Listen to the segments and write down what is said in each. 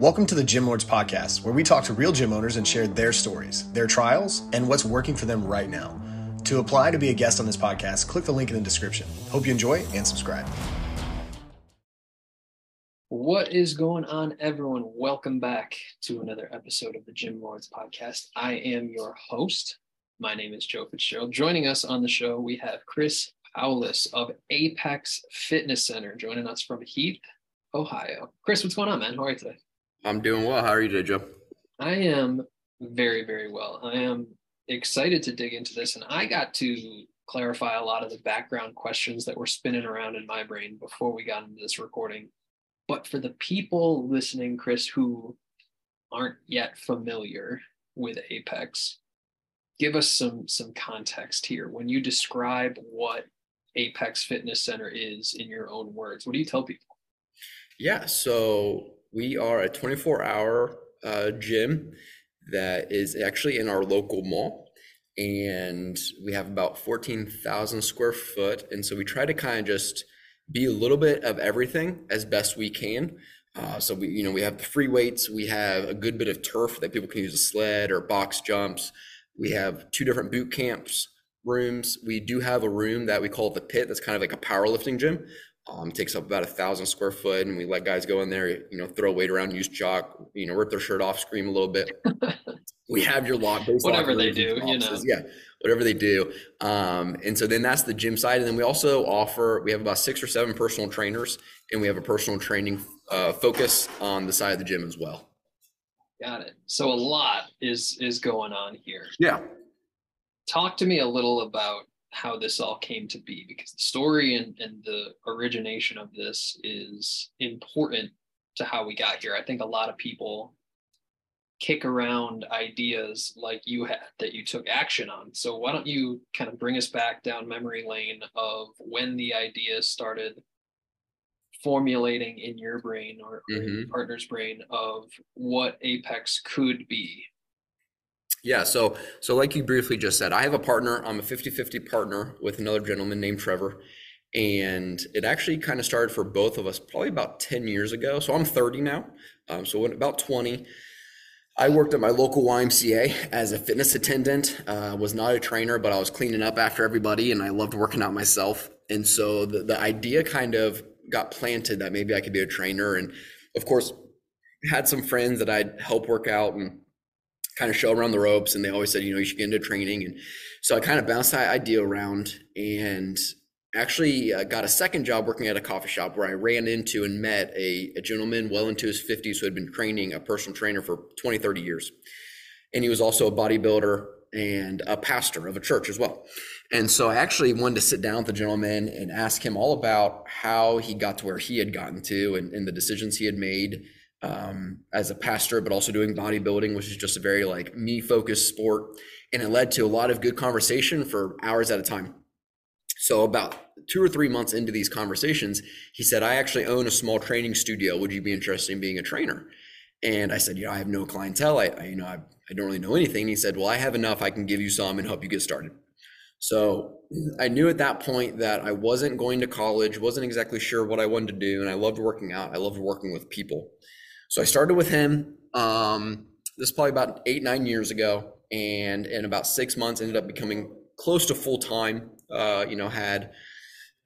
Welcome to the Gym Lords Podcast, where we talk to real gym owners and share their stories, their trials, and what's working for them right now. To apply to be a guest on this podcast, click the link in the description. Hope you enjoy and subscribe. What is going on, everyone? Welcome back to another episode of the Gym Lords Podcast. I am your host. My name is Joe Fitzgerald. Joining us on the show, we have Chris Powless of Apex Fitness Center joining us from Heath, Ohio. Chris, what's going on, man? How are you today? I'm doing well. How are you today, Joe? I am very, very well. I am excited to dig into this, and I got to clarify a lot of the background questions that were spinning around in my brain before we got into this recording. But for the people listening, Chris, who aren't yet familiar with Apex, give us some some context here. When you describe what Apex Fitness Center is in your own words, what do you tell people? Yeah, so we are a 24 hour uh, gym that is actually in our local mall. And we have about 14,000 square foot. And so we try to kind of just be a little bit of everything as best we can. Uh, so we, you know, we have the free weights. We have a good bit of turf that people can use a sled or box jumps. We have two different boot camps rooms. We do have a room that we call the pit. That's kind of like a powerlifting gym. Um, takes up about a thousand square foot, and we let guys go in there, you know, throw weight around, use chalk, you know, rip their shirt off, scream a little bit. we have your lock, whatever they do, you know, yeah, whatever they do. Um, and so then that's the gym side, and then we also offer. We have about six or seven personal trainers, and we have a personal training uh, focus on the side of the gym as well. Got it. So a lot is is going on here. Yeah. Talk to me a little about how this all came to be because the story and, and the origination of this is important to how we got here. I think a lot of people kick around ideas like you had that you took action on. So why don't you kind of bring us back down memory lane of when the idea started formulating in your brain or, mm-hmm. your partner's brain of what Apex could be yeah, so so like you briefly just said, I have a partner. I'm a 50-50 partner with another gentleman named Trevor. And it actually kind of started for both of us probably about 10 years ago. So I'm 30 now. Um, so when about 20, I worked at my local YMCA as a fitness attendant. Uh, was not a trainer, but I was cleaning up after everybody, and I loved working out myself. And so the, the idea kind of got planted that maybe I could be a trainer. And of course, had some friends that I'd help work out and kind of show around the ropes and they always said you know you should get into training and so i kind of bounced that idea around and actually uh, got a second job working at a coffee shop where i ran into and met a, a gentleman well into his 50s who had been training a personal trainer for 20 30 years. And he was also a bodybuilder and a pastor of a church as well. And so i actually wanted to sit down with the gentleman and ask him all about how he got to where he had gotten to and, and the decisions he had made um, as a pastor, but also doing bodybuilding, which is just a very like me focused sport. And it led to a lot of good conversation for hours at a time. So about two or three months into these conversations, he said, I actually own a small training studio. Would you be interested in being a trainer? And I said, you know, I have no clientele. I, I you know, I, I don't really know anything. And he said, well, I have enough. I can give you some and help you get started. So I knew at that point that I wasn't going to college, wasn't exactly sure what I wanted to do. And I loved working out. I loved working with people. So I started with him. Um, this is probably about eight, nine years ago. And in about six months, ended up becoming close to full time. Uh, you know, had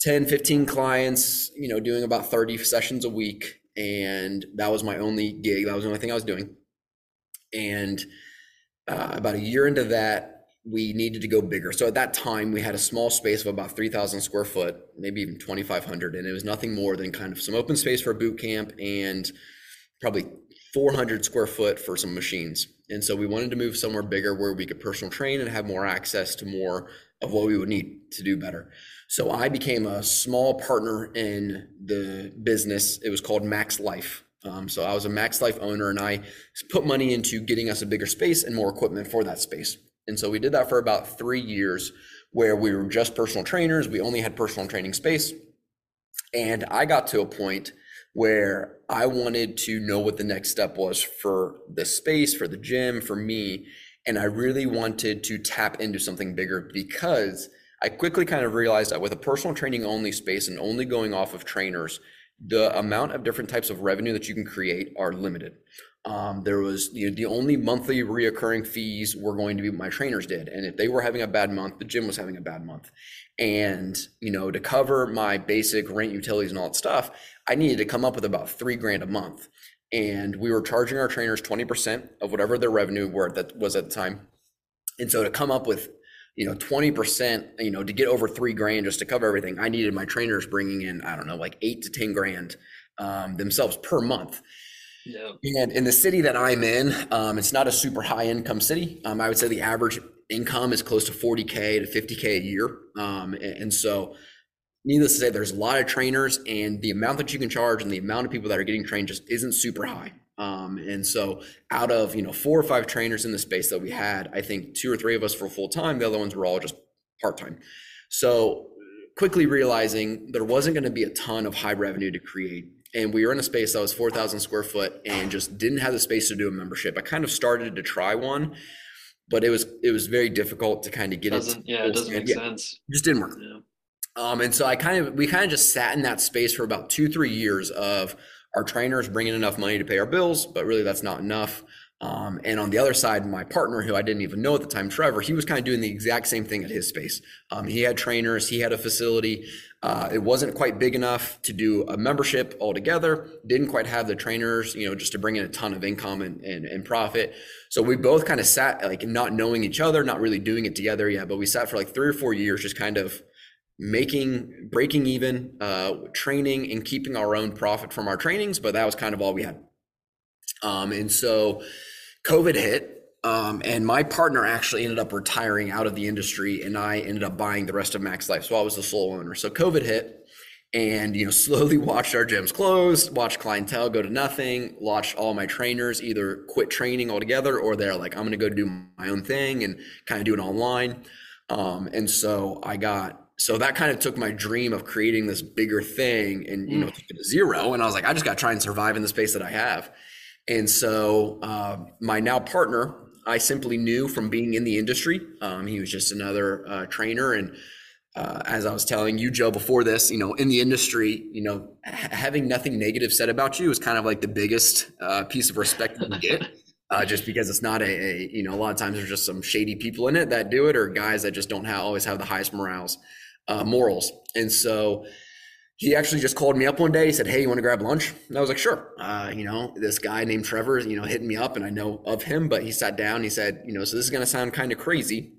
10, 15 clients, you know, doing about 30 sessions a week. And that was my only gig. That was the only thing I was doing. And uh, about a year into that, we needed to go bigger. So at that time, we had a small space of about 3,000 square foot, maybe even 2,500. And it was nothing more than kind of some open space for a boot camp and probably 400 square foot for some machines. And so we wanted to move somewhere bigger where we could personal train and have more access to more of what we would need to do better. So I became a small partner in the business. It was called Max Life. Um, so I was a Max Life owner and I put money into getting us a bigger space and more equipment for that space. And so we did that for about three years where we were just personal trainers. We only had personal training space. And I got to a point where I wanted to know what the next step was for the space, for the gym, for me. And I really wanted to tap into something bigger because I quickly kind of realized that with a personal training only space and only going off of trainers, the amount of different types of revenue that you can create are limited. Um, there was you know, the only monthly reoccurring fees were going to be what my trainers did, and if they were having a bad month, the gym was having a bad month, and you know to cover my basic rent, utilities, and all that stuff, I needed to come up with about three grand a month, and we were charging our trainers twenty percent of whatever their revenue were that was at the time, and so to come up with you know 20% you know to get over three grand just to cover everything i needed my trainers bringing in i don't know like eight to ten grand um, themselves per month. Yeah. and in the city that i'm in um, it's not a super high income city. Um, i would say the average income is close to 40k to 50k a year. Um, and, and so needless to say there's a lot of trainers and the amount that you can charge and the amount of people that are getting trained just isn't super high um, and so out of, you know, four or five trainers in the space that we had, I think two or three of us were full time. The other ones were all just part time. So quickly realizing there wasn't going to be a ton of high revenue to create. And we were in a space that was 4,000 square foot and just didn't have the space to do a membership. I kind of started to try one, but it was it was very difficult to kind of get doesn't, it. Yeah, it doesn't make yeah, sense. Just didn't work. Yeah. Um, and so I kind of we kind of just sat in that space for about two three years of our trainers bringing enough money to pay our bills, but really that's not enough. Um, and on the other side, my partner, who I didn't even know at the time, Trevor, he was kind of doing the exact same thing at his space. Um, he had trainers, he had a facility. Uh, it wasn't quite big enough to do a membership altogether. Didn't quite have the trainers, you know, just to bring in a ton of income and, and, and profit. So we both kind of sat like not knowing each other, not really doing it together yet, but we sat for like three or four years, just kind of making breaking even uh, training and keeping our own profit from our trainings but that was kind of all we had. Um, and so covid hit um, and my partner actually ended up retiring out of the industry and i ended up buying the rest of max life so i was the sole owner. So covid hit and you know slowly watched our gyms close watched clientele go to nothing watched all my trainers either quit training altogether or they're like i'm going to go do my own thing and kind of do it online. Um, and so i got so that kind of took my dream of creating this bigger thing and you know mm. took it to zero. And i was like i just got to try and survive in the space that i have. And so uh, my now partner i simply knew from being in the industry um, he was just another uh, trainer. And uh, as i was telling you joe before this you know in the industry you know having nothing negative said about you is kind of like the biggest uh, piece of respect you can get uh, just because it's not a, a, you know a lot of times there's just some shady people in it that do it or guys that just don't have, always have the highest morals uh, morals. And so he actually just called me up one day. He said, Hey, you want to grab lunch? And I was like, Sure. Uh, you know, this guy named Trevor, you know, hitting me up and I know of him, but he sat down. He said, You know, so this is going to sound kind of crazy,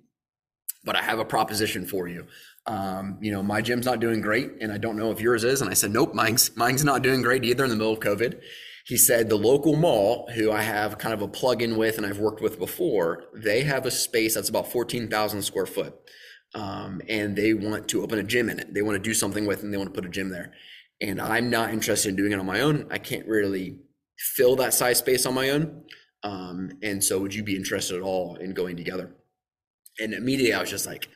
but I have a proposition for you. Um, you know, my gym's not doing great and I don't know if yours is. And I said, Nope, mine's, mine's not doing great either in the middle of COVID. He said, The local mall, who I have kind of a plug in with and I've worked with before, they have a space that's about 14,000 square foot um, and they want to open a gym in it. They want to do something with, it and they want to put a gym there. And I'm not interested in doing it on my own. I can't really fill that size space on my own. Um, and so, would you be interested at all in going together? And immediately, I was just like,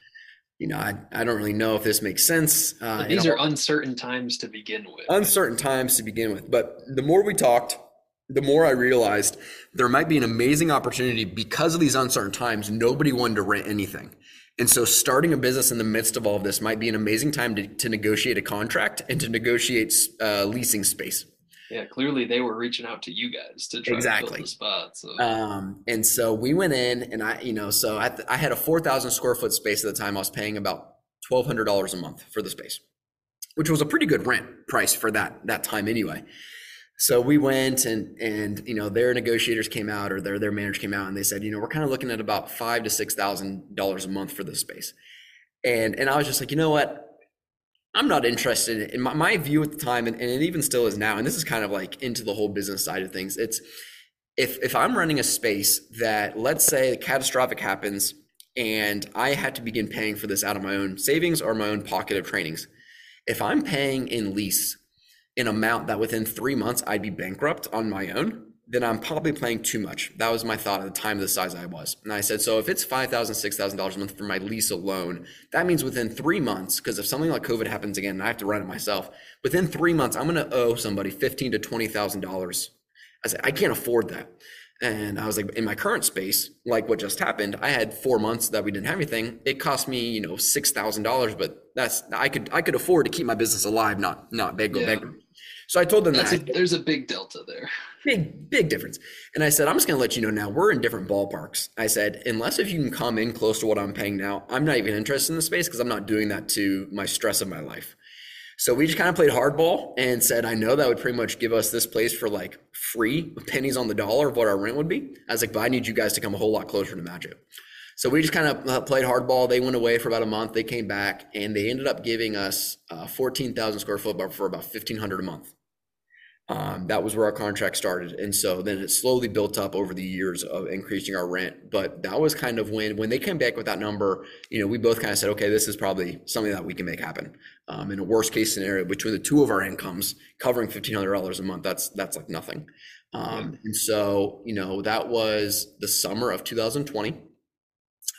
you know, I, I don't really know if this makes sense. Uh, these are uncertain times to begin with. Uncertain times to begin with. But the more we talked, the more I realized there might be an amazing opportunity because of these uncertain times. Nobody wanted to rent anything. And so starting a business in the midst of all of this might be an amazing time to, to negotiate a contract and to negotiate uh, leasing space. Yeah, clearly they were reaching out to you guys to try exactly. to build the spot. So. Um, and so we went in and I, you know, so I, I had a 4,000 square foot space at the time. I was paying about $1,200 a month for the space, which was a pretty good rent price for that, that time anyway. So we went and and you know their negotiators came out or their their managers came out and they said you know we're kind of looking at about five to six thousand dollars a month for this space, and and I was just like you know what? I'm not interested in my, my view at the time and, and it even still is now and this is kind of like into the whole business side of things it's if if I'm running a space that let's say catastrophic happens and I had to begin paying for this out of my own savings or my own pocket of trainings if I'm paying in lease an amount that within three months I'd be bankrupt on my own, then I'm probably playing too much. That was my thought at the time of the size I was. And I said, so if it's $5,000, $6,000 a month for my lease alone, that means within three months, because if something like COVID happens again and I have to run it myself, within three months, I'm going to owe somebody 15 to $20,000. I said, I can't afford that. And I was like, in my current space, like what just happened, I had four months that we didn't have anything. It cost me, you know, six thousand dollars, but that's I could I could afford to keep my business alive, not not beg go yeah. beg. So I told them That's that. A, there's a big delta there. big big difference. And i said i'm just going to let you know now we're in different ballparks. I said unless if you can come in close to what i'm paying now i'm not even interested in the space because i'm not doing that to my stress of my life. So we just kind of played hardball and said i know that would pretty much give us this place for like free pennies on the dollar of what our rent would be. I was like but i need you guys to come a whole lot closer to match it so we just kind of uh, played hardball. They went away for about a month. They came back and they ended up giving us uh, 14000 square foot for about 1500 a month um, that was where our contract started, and so then it slowly built up over the years of increasing our rent. But that was kind of when when they came back with that number. You know, we both kind of said, okay, this is probably something that we can make happen. Um, in a worst case scenario, between the two of our incomes, covering fifteen hundred dollars a month, that's that's like nothing. Um, and so you know that was the summer of 2020.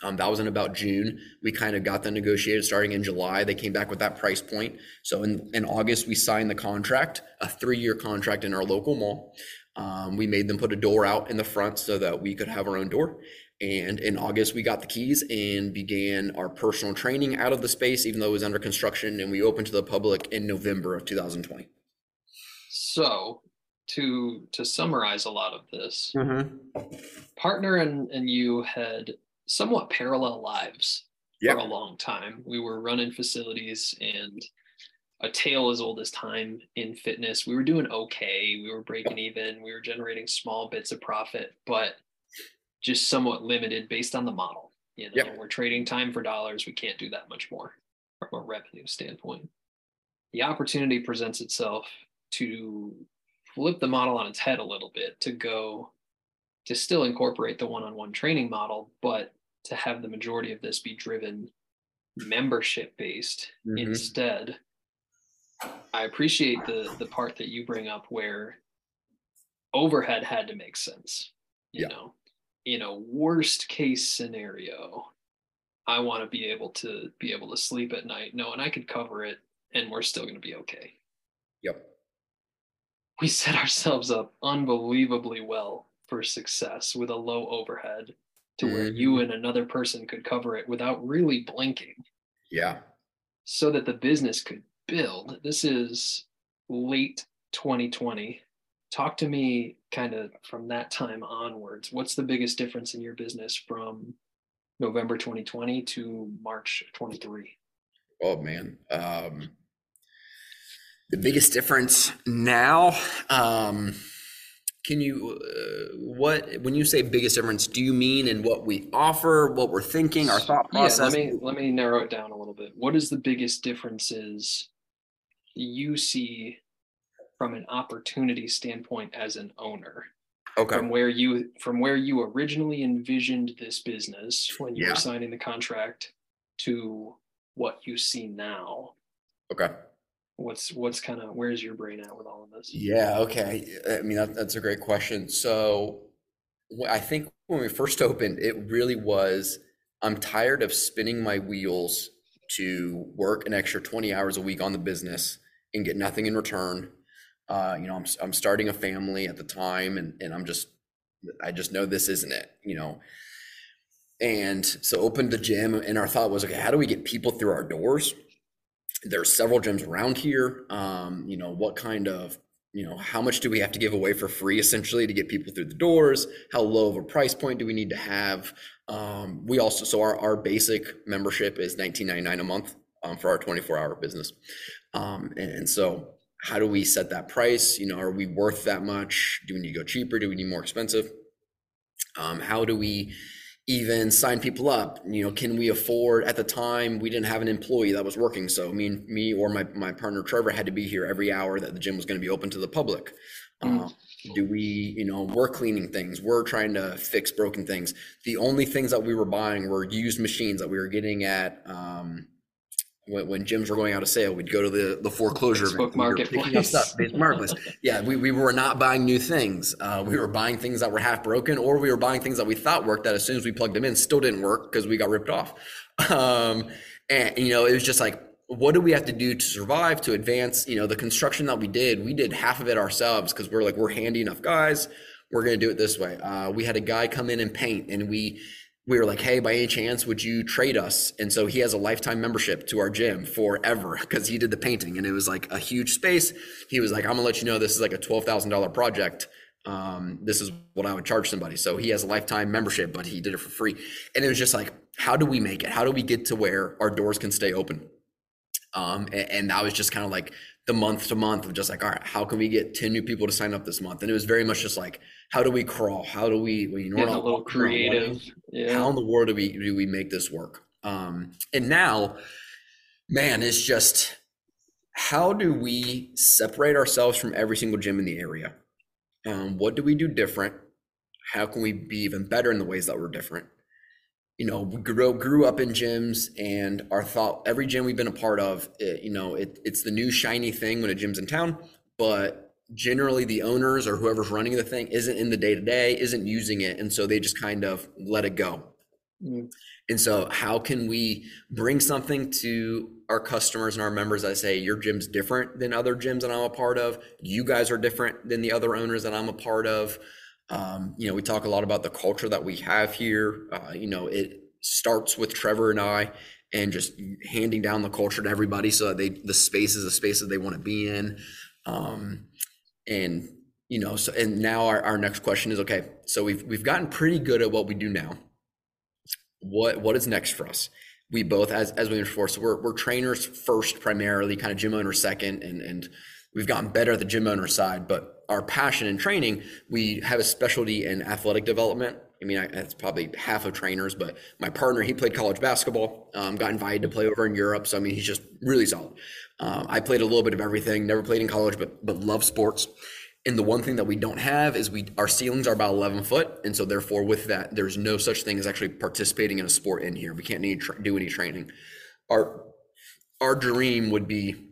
Um, that was in about June. We kind of got that negotiated starting in July. They came back with that price point. So in, in August, we signed the contract, a three year contract in our local mall. Um, we made them put a door out in the front so that we could have our own door. And in August, we got the keys and began our personal training out of the space, even though it was under construction. And we opened to the public in November of 2020. So to to summarize a lot of this, Mm-hmm. partner and, and you had somewhat parallel lives Yeah. for a long time. We were running facilities and a tale as old as time in fitness. We were doing okay. We were breaking even. We were generating small bits of profit, but just somewhat limited based on the model. You know, Yep. we're trading time for dollars. We can't do that much more from a revenue standpoint. The opportunity presents itself to flip the model on its head a little bit to go to still incorporate the one-on-one training model, but to have the majority of this be driven membership based Mhm. instead. I appreciate the the part that you bring up where overhead had to make sense. You Yeah. know, in a worst case scenario, I want to be able to be able to sleep at night knowing I could cover it and we're still going to be okay Yep. we set ourselves up unbelievably well for success with a low overhead to where you and another person could cover it without really blinking Yeah. so that the business could build. This is late 2020. Talk to me kind of from that time onwards. What's the biggest difference in your business from November 2020 to March 23? Oh man. Um, the biggest difference now. Um, can you uh, what when you say biggest difference? Do you mean in what we offer, what we're thinking, our thought process? Yeah, let me let me narrow it down a little bit. What is the biggest differences you see from an opportunity standpoint as an owner? okay. From where you from where you originally envisioned this business when you Yeah. were signing the contract to what you see now. Okay. What's what's kind of where's your brain at with all of this? Yeah. Okay. I mean, that, that's a great question. So, I think when we first opened, it really was. I'm tired of spinning my wheels to work an extra 20 hours a week on the business and get nothing in return. Uh, you know, I'm I'm starting a family at the time, and and I'm just, I just know this isn't it. You know. And so opened the gym, and our thought was, okay, how do we get people through our doors? There's several gyms around here. Um, you know, what kind of you know how much do we have to give away for free essentially to get people through the doors? How low of a price point do we need to have? Um, we also so our, our basic membership is 19.99 a month um, for our 24 hour business. Um, and, and so how do we set that price? You know are we worth that much? Do we need to go cheaper? Do we need more expensive? Um, how do we even sign people up. You know can we afford at the time we didn't have an employee that was working. So me and me or my, my partner trevor had to be here every hour that the gym was going to be open to the public. Mm. um, do we you know we're cleaning things. We're trying to fix broken things. The only things that we were buying were used machines that we were getting at um, when, when gyms were going out of sale we'd go to the the foreclosure Facebook event, and we picking up stuff, Facebook Marketplace. yeah we, we were not buying new things. Uh, we were buying things that were half broken or we were buying things that we thought worked that as soon as we plugged them in still didn't work because we got ripped off. Um, and you know it was just like what do we have to do to survive to advance? You know the construction that we did we did half of it ourselves because we're like we're handy enough guys. We're going to do it this way. Uh, we had a guy come in and paint and we we were like, hey, by any chance, would you trade us? And so he has a lifetime membership to our gym forever because he did the painting and it was like a huge space. He was like, I'm gonna let you know this is like a $12,000 project. Um, this is what I would charge somebody. So he has a lifetime membership, but he did it for free. And it was just like, how do we make it? How do we get to where our doors can stay open? Um, and, and that was just kind of like the month to month of just like, all right, how can we get 10 new people to sign up this month? And it was very much just like, how do we crawl? How do we, we you know, a little creative. Yeah. How in the world do we, do we make this work? Um, and now, man, it's just, how do we separate ourselves from every single gym in the area? Um, what do we do different? How can we be even better in the ways that we're different? you know, grew, grew up in gyms and our thought every gym we've been a part of, it, you know, it, it's the new shiny thing when a gym's in town, but generally the owners or whoever's running the thing isn't in the day to day, isn't using it. And so they just kind of let it go. Mm. And so, how can we bring something to our customers and our members that say, your gym's different than other gyms that I'm a part of? You guys are different than the other owners that I'm a part of. Um, you know, we talk a lot about the culture that we have here. Uh, you know, it starts with Trevor and I, and just handing down the culture to everybody so that they the space is a space that they want to be in. Um, and you know, so and now our, our next question is okay. So we've we've gotten pretty good at what we do now. What what is next for us? We both, as as we mentioned before, so we're we're trainers first primarily, kind of gym owner second, and and we've gotten better at the gym owner side, but our passion in training, we have a specialty in athletic development. I mean, that's probably half of trainers, but my partner, he played college basketball, um, got invited to play over in Europe. So, I mean, he's just really solid. Um, I played a little bit of everything, never played in college, but, but love sports. And the one thing that we don't have is we our ceilings are about 11 foot, and so therefore with that, there's no such thing as actually participating in a sport in here. We can't need do any training. Our our dream would be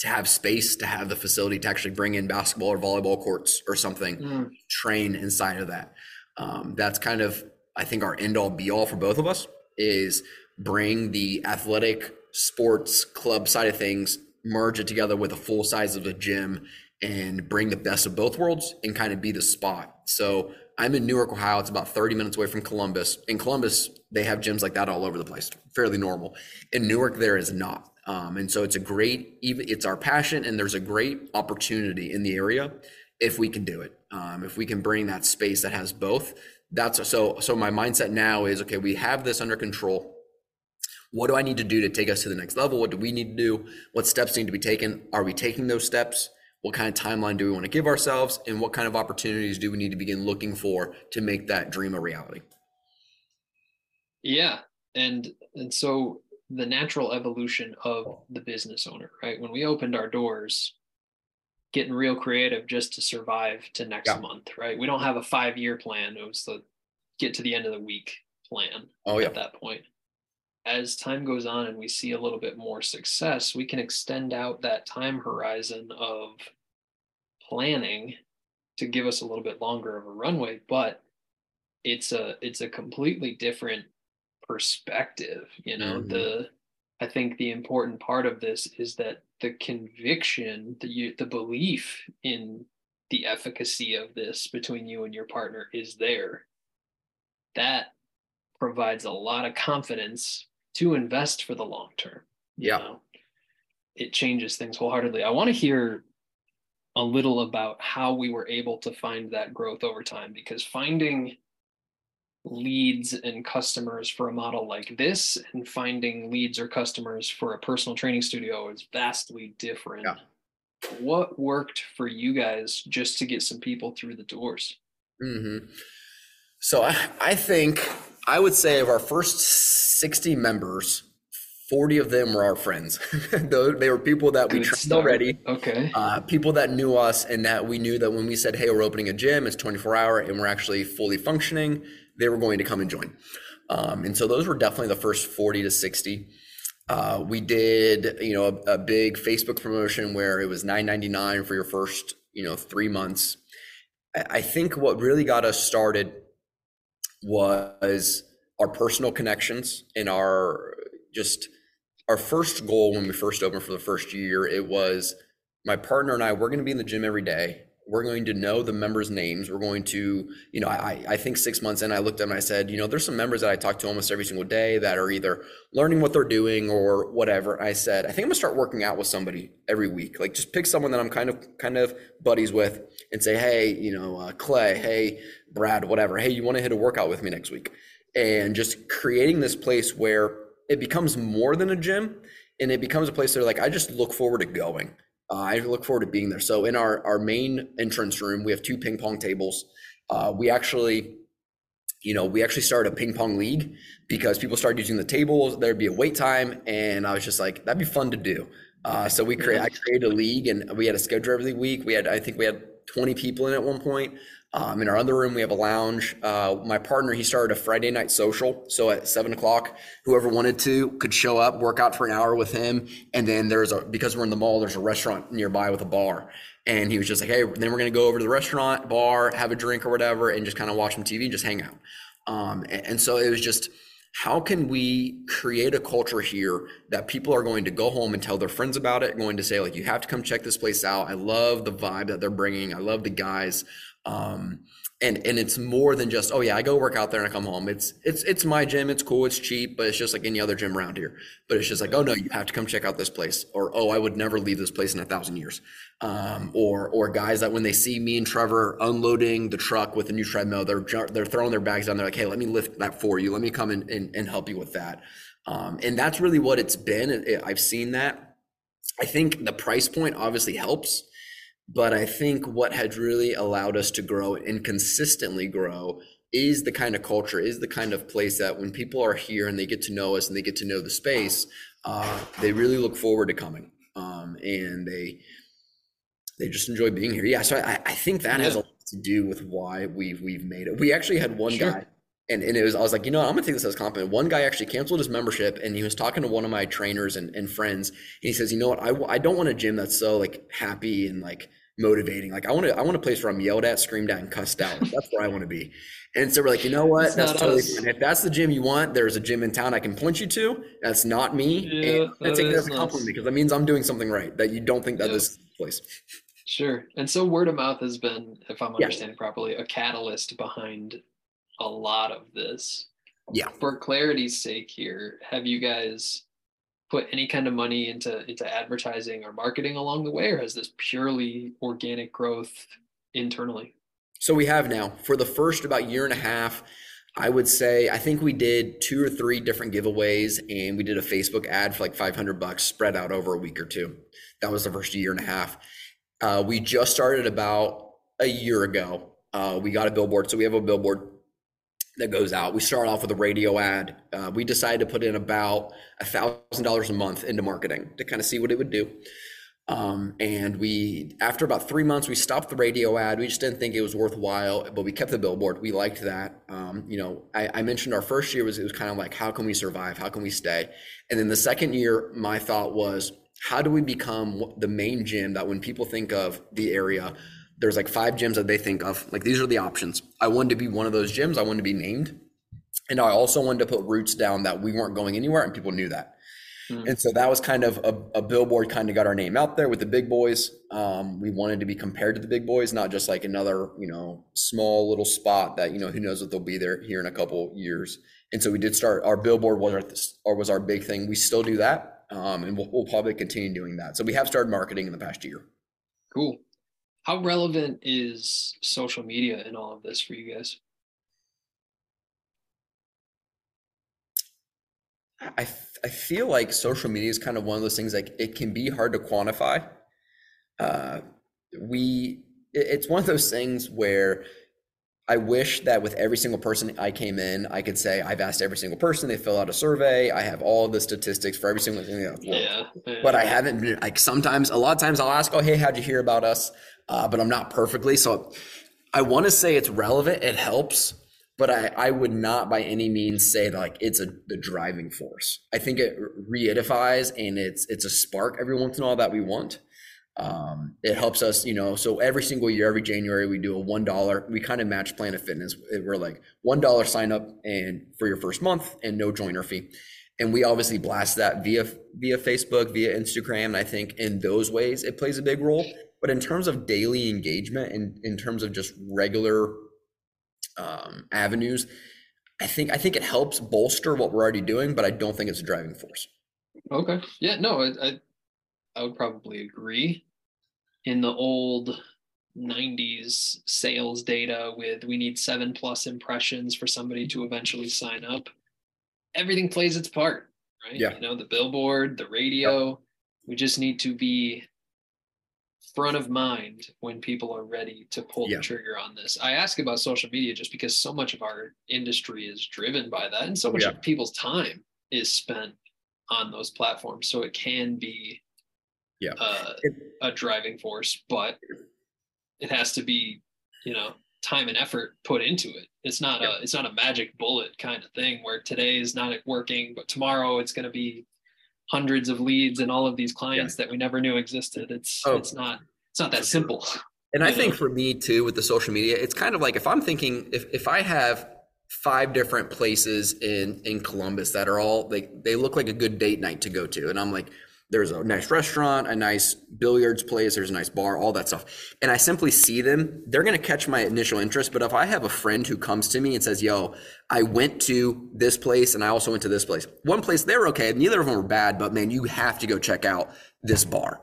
to have space to have the facility to actually bring in basketball or volleyball courts or something mm. train inside of that um, that's kind of i think our end all be all for both of us is bring the athletic sports club side of things merge it together with a full size of a gym and bring the best of both worlds and kind of be the spot so i'm in newark ohio it's about 30 minutes away from columbus in columbus they have gyms like that all over the place fairly normal in newark there is not um, and so it's a great, even it's our passion, and there's a great opportunity in the area if we can do it. Um, if we can bring that space that has both. That's so. So my mindset now is okay. We have this under control. What do I need to do to take us to the next level? What do we need to do? What steps need to be taken? Are we taking those steps? What kind of timeline do we want to give ourselves? And what kind of opportunities do we need to begin looking for to make that dream a reality? Yeah, and and so the natural evolution of the business owner, right? When we opened our doors, getting real creative just to survive to next yeah. month, right? We don't have a five year plan. It was the get to the end of the week plan oh, yeah. at that point. As time goes on and we see a little bit more success, we can extend out that time horizon of planning to give us a little bit longer of a runway, but it's a it's a completely different perspective you know mm-hmm. the i think the important part of this is that the conviction the the belief in the efficacy of this between you and your partner is there that provides a lot of confidence to invest for the long term yeah know? it changes things wholeheartedly i want to hear a little about how we were able to find that growth over time because finding leads and customers for a model like this and finding leads or customers for a personal training studio is vastly different. Yeah. What worked for you guys just to get some people through the doors? Mm-hmm. So I, I think I would say of our first 60 members, 40 of them were our friends. they were people that we trained already. Okay. Uh, people that knew us and that we knew that when we said, hey, we're opening a gym, it's 24 hour and we're actually fully functioning, they were going to come and join. Um, and so those were definitely the first 40 to 60. Uh, we did, you know, a, a, big Facebook promotion where it was 9.99 for your first, you know, three months. I, I think what really got us started was our personal connections and our just our first goal when we first opened for the first year. It was my partner and I. We're going to be in the gym every day. We're going to know the members' names. We're going to, you know, I, I think six months in, I looked at them and I said, you know, there's some members that I talk to almost every single day that are either learning what they're doing or whatever. I said, I think I'm gonna start working out with somebody every week. Like just pick someone that I'm kind of kind of buddies with and say, hey, you know, uh, Clay, hey, Brad, whatever. Hey, you want to hit a workout with me next week? And just creating this place where it becomes more than a gym and it becomes a place where like I just look forward to going. Uh, I look forward to being there. So in our our main entrance room, we have two ping pong tables. Uh, we actually, you know, we actually started a ping pong league because people started using the tables. There'd be a wait time, and I was just like, that'd be fun to do. Uh, so we create, I created a league, and we had a schedule every week. We had, I think, we had 20 people in at one point. Um, in our other room, we have a lounge. Uh, my partner, he started a Friday night social. So at seven o'clock, whoever wanted to could show up, work out for an hour with him. And then there's a, because we're in the mall, there's a restaurant nearby with a bar. And he was just like, hey, then we're going to go over to the restaurant, bar, have a drink or whatever, and just kind of watch some TV and just hang out. Um, and, and so it was just, how can we create a culture here that people are going to go home and tell their friends about it going to say like you have to come check this place out i love the vibe that they're bringing i love the guys um, and and it's more than just oh yeah I go work out there and I come home. It's it's it's my gym. It's cool. It's cheap, but it's just like any other gym around here. But it's just like oh no, you have to come check out this place, or oh I would never leave this place in a thousand years. Um, or or guys that when they see me and Trevor unloading the truck with a new treadmill, they're they're throwing their bags down. They're like hey let me lift that for you. Let me come in and, and help you with that. Um, and that's really what it's been. I've seen that. I think the price point obviously helps but I think what has really allowed us to grow and consistently grow is the kind of culture, is the kind of place that when people are here and they get to know us and they get to know the space, uh, they really look forward to coming. Um, and they they just enjoy being here. Yeah, so I, I think that yeah. has a lot to do with why we've we've made it. We actually had one sure. guy and, and it was I was like, you know, I'm gonna take this as a compliment. One guy actually canceled his membership, and he was talking to one of my trainers and, and friends, and he says, you know what, I, I don't want a gym that's so like happy and like motivating. Like I want to I want a place where I'm yelled at, screamed at, and cussed out. That's where I want to be. And so we're like, you know what? That's, that's totally fine. If that's the gym you want, there's a gym in town I can point you to. That's not me. Yeah, and I take that as a compliment because that means I'm doing something right. That you don't think that yeah. this place. Sure. And so word of mouth has been, if I'm understanding yeah. properly, a catalyst behind a lot of this. Yeah. For clarity's sake here, have you guys put any kind of money into into advertising or marketing along the way or has this purely organic growth internally? So we have now. For the first about year and a half i would say i think we did two or three different giveaways and we did a facebook ad for like 500 bucks spread out over a week or two. That was the first year and a half. Uh, we just started about a year ago. Uh, we got a billboard. So we have a billboard that goes out. We start off with a radio ad. Uh, we decided to put in about a thousand dollars a month into marketing to kind of see what it would do. Um, and we, after about three months, we stopped the radio ad. We just didn't think it was worthwhile, but we kept the billboard. We liked that. Um, you know, I, I, mentioned our first year was it was kind of like, how can we survive? How can we stay? And then the second year, my thought was, how do we become the main gym that when people think of the area, there's like five gyms that they think of. Like these are the options. I wanted to be one of those gyms. I wanted to be named. And I also wanted to put roots down that we weren't going anywhere and people knew that. Mm. And so that was kind of a, a, billboard kind of got our name out there with the big boys. Um, we wanted to be compared to the big boys, not just like another, you know, small little spot that, you know, who knows what they'll be there here in a couple years. And so we did start our billboard was our, or was our big thing. We still do that. Um, and we'll, we'll probably continue doing that. So we have started marketing in the past year. Cool. How relevant is social media in all of this for you guys? I, I feel like social media is kind of one of those things like it can be hard to quantify. Uh, we it's one of those things where I wish that with every single person I came in, I could say I've asked every single person. They fill out a survey. I have all the statistics for every single thing. Yeah, yeah, But I haven't. Been, like sometimes, a lot of times, I'll ask, "Oh, hey, how'd you hear about us?" uh, but I'm not perfectly. So I want to say it's relevant. It helps, but I, I would not by any means say that like it's a the driving force. I think it reidifies and it's it's a spark every once in a while that we want. Um, it helps us, you know. So every single year, every January, we do a one dollar. We kind of match Planet Fitness. We're like one dollar sign up and for your first month and no joiner fee. And we obviously blast that via via Facebook, via Instagram. And I think in those ways it plays a big role But in terms of daily engagement and in terms of just regular um, avenues, I think I think it helps bolster what we're already doing, but I don't think it's a driving force. Okay. Yeah. No, I I, I would probably agree. In the old 90s sales data with we need seven plus impressions for somebody to eventually sign up everything plays its part right Yeah. you know the billboard the radio we just need to be front of mind when people are ready to pull Yeah. the trigger on this i ask about social media just because so much of our industry is driven by that and so much Yeah. of people's time is spent on those platforms so it can be Yeah. uh, It- a driving force, but it has to be, you know, time and effort put into it. It's not Yeah. a it's not a magic bullet kind of thing where today is not working, but tomorrow it's going to be hundreds of leads and all of these clients that we never knew existed. It's Oh. it's not it's not that simple. And I think for me too, with the social media, it's kind of like if I'm thinking if if I have five different places in in Columbus that are all like they look like a good date night to go to, and I'm like, there's a nice restaurant, a nice billiards place, there's a nice bar, all that stuff, and I simply see them, they're gonna catch my initial interest. But if I have a friend who comes to me and says, "Yo, I went to this place and I also went to this place," one place they're okay, neither of them are bad, but man, you have to go check out this bar.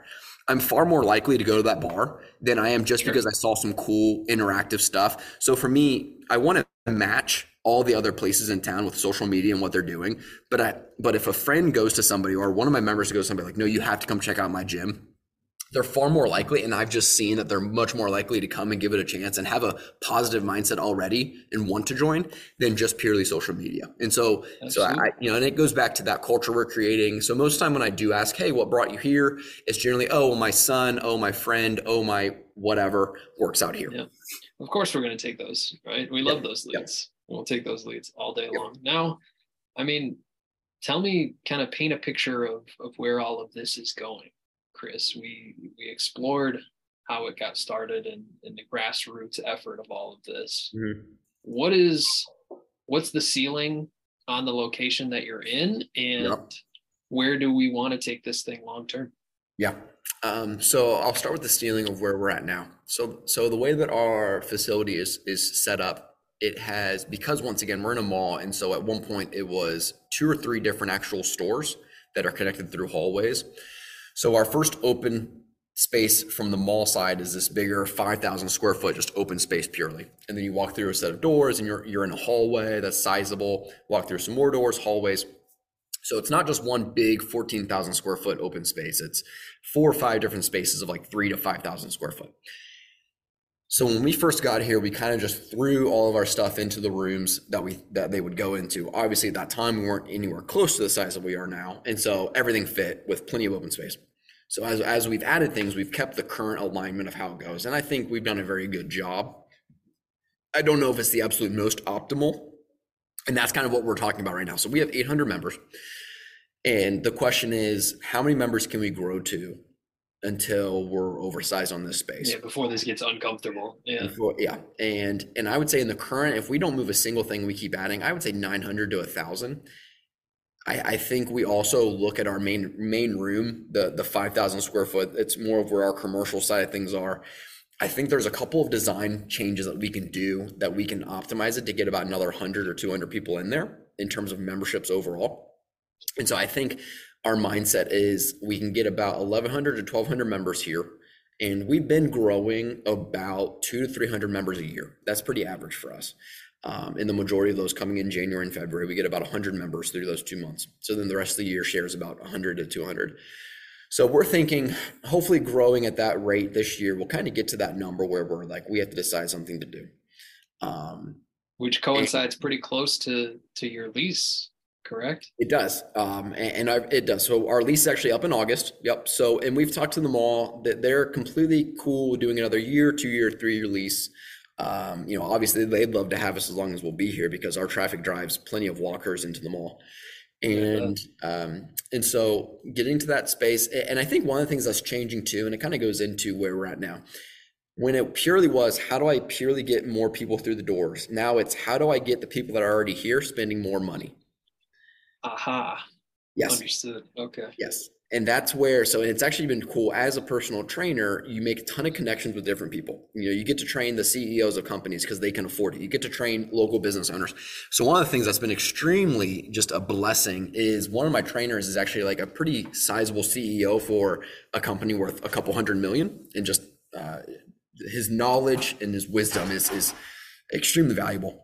I'm far more likely to go to that bar than I am just Sure. because I saw some cool interactive stuff. So for me, I want to match all the other places in town with social media and what they're doing. But I but if a friend goes to somebody or one of my members goes to somebody like, no, you have to come check out my gym. They're far more likely, and I've just seen that they're much more likely to come and give it a chance and have a positive mindset already and want to join than just purely social media. And so, so I, you know, and it goes back to that culture we're creating. So most of the time when I do ask, hey, what brought you here? It's generally, oh, my son, oh, my friend, oh, my whatever works out here. Yeah. Of course, we're going to take those, right? We love those leads. We'll take those leads all day long. Now, I mean, tell me, kind of paint a picture of of where all of this is going, Chris. We we explored how it got started and, and the grassroots effort of all of this. Mhm. What is what's the ceiling on the location that you're in, and Yep. where do we want to take this thing long term? Yeah. Um, so I'll start with the ceiling of where we're at now. So, so the way that our facility is is set up, it has because once again we're in a mall, and so at one point it was two or three different actual stores that are connected through hallways. So our first open space from the mall side is this bigger 5,000 square foot just open space purely, and then you walk through a set of doors, and you're you're in a hallway that's sizable. Walk through some more doors, hallways. So it's not just one big 14,000 square foot open space. It's four or five different spaces of like three to 5,000 square foot. So when we first got here, we kind of just threw all of our stuff into the rooms that we that they would go into. Obviously, at that time, we weren't anywhere close to the size that we are now, and so everything fit with plenty of open space. So as as we've added things, we've kept the current alignment of how it goes, and I think we've done a very good job. I don't know if it's the absolute most optimal, and that's kind of what we're talking about right now. So we have 800 members. And the question is, how many members can we grow to until we're oversized on this space? Yeah, before this gets uncomfortable. Yeah. Before- yeah. And and I would say in the current, if we don't move a single thing, we keep adding. I would say 900 to 1,000. I, I think we also look at our main main room, the the 5,000 square foot. It's more of where our commercial side of things are. I think there's a couple of design changes that we can do that we can optimize it to get about another 100 or 200 people in there in terms of memberships overall. And so I think our mindset is we can get about 1,100 to 1,200 members here. And we've been growing about two to 300 members a year. That's pretty average for us. Um, and the majority of those coming in January and February, we get about 100 members through those two months. So then the rest of the year shares about 100 to 200. So we're thinking, hopefully, growing at that rate this year, we'll kind of get to that number where we're like, we have to decide something to do. Um, which coincides pretty close to to your lease correct It does, um, and, and I, it does. So our lease is actually up in August. Yep. So, and we've talked to them all that they're completely cool with doing another year, two year, three year lease. Um, you know, obviously they'd love to have us as long as we'll be here because our traffic drives plenty of walkers into the mall. And um, and so getting to that space, and I think one of the things that's changing too, and it kind of goes into where we're at now. When it purely was, how do I purely get more people through the doors? Now it's how do I get the people that are already here spending more money? Aha. Yes. understood. Okay. Yes. and that's where so it's actually been cool. As a personal trainer you make a ton of connections with different people. You know you get to train the ceos of companies because they can afford it. You get to train local business owners. So one of the things that's been extremely just a blessing is one of my trainers is actually like a pretty sizable ceo for a company worth a couple hundred million. And just uh, his knowledge and his wisdom is is extremely valuable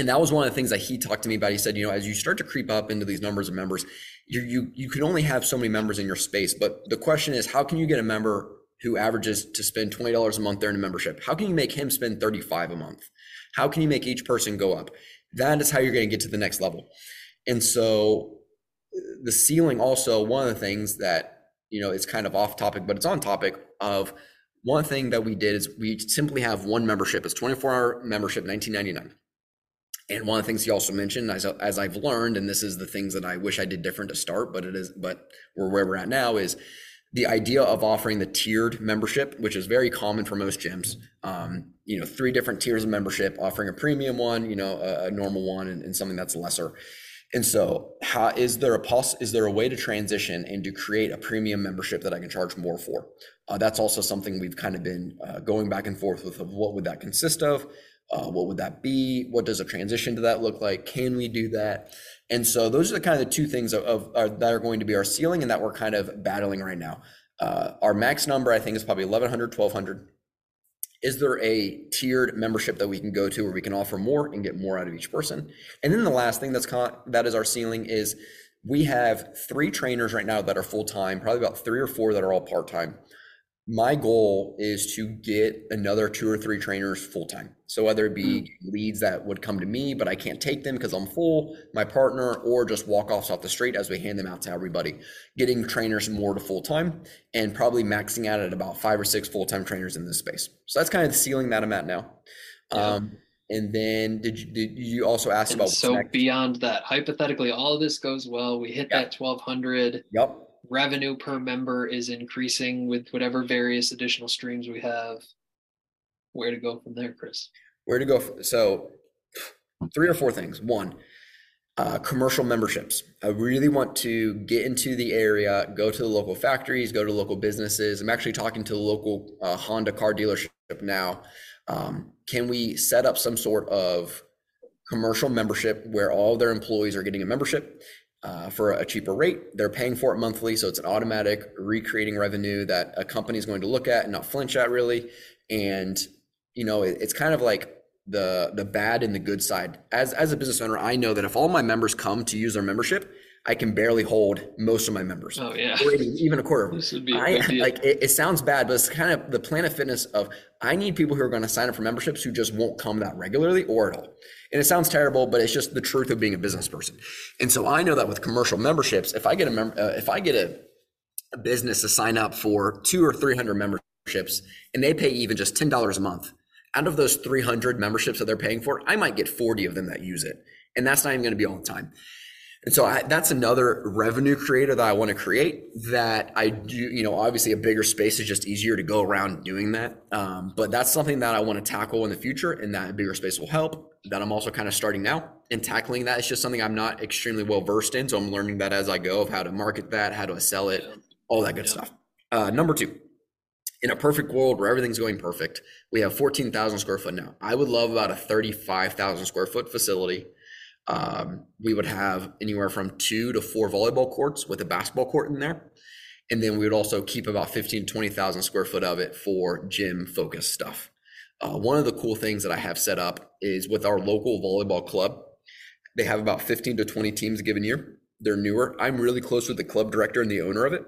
and that was one of the things that he talked to me about he said you know as you start to creep up into these numbers of members you you you can only have so many members in your space. But the question is, how can you get a member who averages to spend twenty dollars a month there in a membership? How can you make him spend thirty five a month? How can you make each person go up? That is how you're going to get to the next level. And so, the ceiling also one of the things that you know it's kind of off topic, but it's on topic of one thing that we did is we simply have one membership. It's 24 hour membership, 1999. And one of the things he also mentioned, as, as I've learned, and this is the things that I wish I did different to start, but it is, but we're where we're at now is the idea of offering the tiered membership, which is very common for most gyms. Um, you know, three different tiers of membership, offering a premium one, you know, a, a normal one, and, and, something that's lesser. And so, how is there a poss- is there a way to transition and to create a premium membership that I can charge more for? Uh, that's also something we've kind of been uh, going back and forth with. Of what would that consist of? Uh, what would that be? What does a transition to that look like? Can we do that? And so those are the kind of the two things of, of, of that are going to be our ceiling and that we're kind of battling right now. Uh, our max number, I think, is probably 1100, 1200. Is there a tiered membership that we can go to where we can offer more and get more out of each person? And then the last thing that's con- that is our ceiling is we have three trainers right now that are full time, probably about three or four that are all part time my goal is to get another two or three trainers full time. So whether it be mm. leads that would come to me, but I can't take them because I'm full, my partner, or just walk offs off the street as we hand them out to everybody. Getting trainers more to full time and probably maxing out at about five or six full time trainers in this space. So that's kind of the ceiling that I'm at now. Yeah. Um, and then did you, did you also ask and about so beyond that hypothetically all of this goes well we hit that 1200 yep revenue per member is increasing with whatever various additional streams we have. Where to go from there, Chris? Where to go? So, three or four things. One, uh, commercial memberships. I really want to get into the area, go to the local factories, go to local businesses. I'm actually talking to the local uh, Honda car dealership now. Um, can we set up some sort of commercial membership where all their employees are getting a membership uh, for a cheaper rate. They're paying for it monthly, so it's an automatic recreating revenue that a company is going to look at and not flinch at really. And you know, it, it's kind of like the the bad and the good side. As as a business owner, I know that if all my members come to use their membership, I can barely hold most of my members. Oh yeah, even a quarter. This would be I, like it, it, sounds bad, but it's kind of the Planet Fitness of I need people who are going to sign up for memberships who just won't come that regularly or at all. And it sounds terrible, but it's just the truth of being a business person. And so I know that with commercial memberships, if I get a mem- uh, if I get a, a business to sign up for two or three hundred memberships, and they pay even just ten dollars a month, out of those three hundred memberships that they're paying for, I might get forty of them that use it, and that's not even going to be all the time. And so I, that's another revenue creator that I want to create that I do, you know, obviously a bigger space is just easier to go around doing that. Um, but that's something that I want to tackle in the future and that bigger space will help that I'm also kind of starting now and tackling that. It's just something I'm not extremely well versed in. So I'm learning that as I go of how to market that, how to sell it, all that good yeah. stuff. Uh, number two, in a perfect world where everything's going perfect, we have 14,000 square foot now. I would love about a 35,000 square foot facility um, we would have anywhere from two to four volleyball courts with a basketball court in there. And then we would also keep about 15 to 20,000 square foot of it for gym focused stuff. Uh, one of the cool things that I have set up is with our local volleyball club. They have about 15 to 20 teams a given year. They're newer. I'm really close with the club director and the owner of it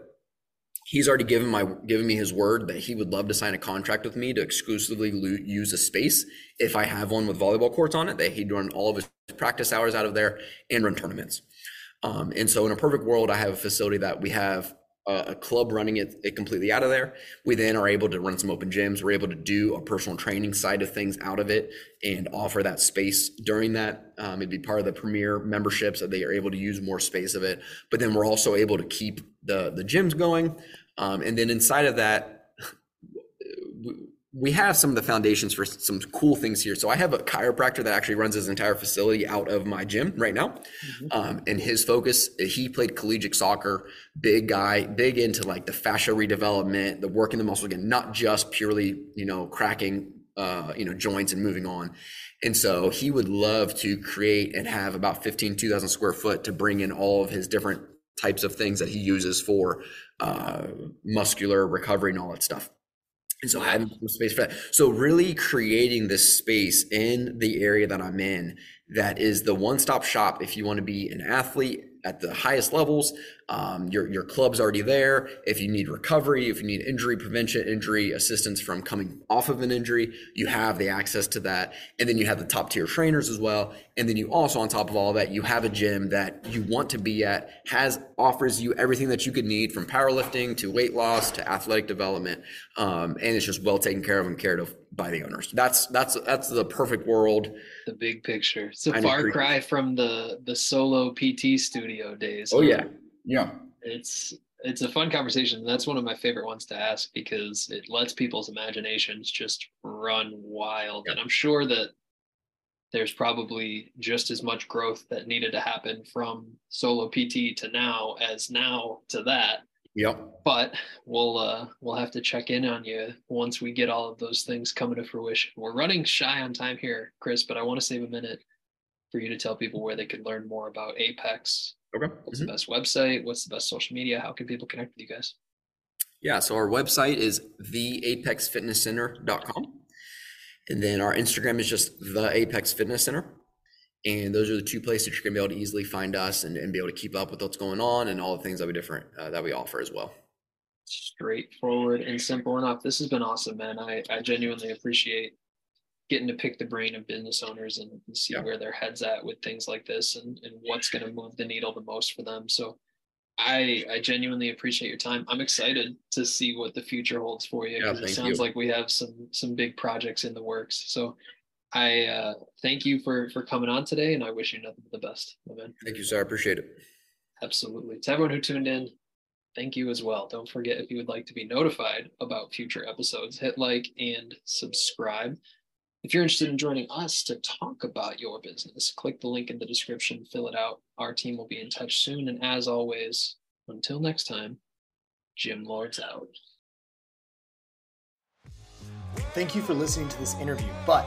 he's already given my given me his word that he would love to sign a contract with me to exclusively lo- use a space if I have one with volleyball courts on it. That he'd run all of his practice hours out of there and run tournaments. Um, and so, in a perfect world, I have a facility that we have a, a club running it, it, completely out of there. We then are able to run some open gyms. We're able to do a personal training side of things out of it and offer that space during that. Um, it'd be part of the premier memberships that they are able to use more space of it. But then we're also able to keep the the gyms going. Um, and then inside of that, we have some of the foundations for some cool things here. So I have a chiropractor that actually runs his entire facility out of my gym right now. Mm-hmm. Um, and his focus, he played collegiate soccer, big guy, big into like the fascia redevelopment, the work in the muscle again, not just purely, you know, cracking, uh, you know, joints and moving on. And so he would love to create and have about 15, 2000 square foot to bring in all of his different types of things that he uses for uh, muscular recovery and all that stuff. And so having some space for that. So really creating this space in the area that I'm in that is the one-stop shop if you want to be an athlete at the highest levels. Um, your your club's already there. If you need recovery, if you need injury prevention, injury assistance from coming off of an injury, you have the access to that. And then you have the top tier trainers as well. And then you also, on top of all that, you have a gym that you want to be at, has offers you everything that you could need from powerlifting to weight loss to athletic development, um, and it's just well taken care of and cared of by the owners. That's that's that's the perfect world. The big picture. It's a far cry from the the solo PT studio days. Oh yeah, yeah. It's it's a fun conversation. That's one of my favorite ones to ask because it lets people's imaginations just run wild. And I'm sure that there's probably just as much growth that needed to happen from solo PT to now as now to that. Yep. But we'll uh, we'll have to check in on you once we get all of those things coming to fruition. We're running shy on time here, Chris, but I want to save a minute for you to tell people where they could learn more about Apex. Okay. What's mm-hmm. the best website? What's the best social media? How can people connect with you guys? Yeah, so our website is theapexfitnesscenter.com. And then our Instagram is just the Apex Fitness Center. And those are the two places that you're going to be able to easily find us and, and be able to keep up with what's going on and all the things that we different uh, that we offer as well. Straightforward and simple enough. This has been awesome, man. I, I genuinely appreciate getting to pick the brain of business owners and, and see yeah. where their heads at with things like this and, and what's going to move the needle the most for them. So I I genuinely appreciate your time. I'm excited to see what the future holds for you yeah, it sounds you. like we have some some big projects in the works. So I uh, thank you for for coming on today, and I wish you nothing but the best, man. Thank you, sir. I appreciate it. Absolutely. To everyone who tuned in, thank you as well. Don't forget if you would like to be notified about future episodes, hit like and subscribe. If you're interested in joining us to talk about your business, click the link in the description, fill it out. Our team will be in touch soon. And as always, until next time, Gym Lords out. Thank you for listening to this interview, but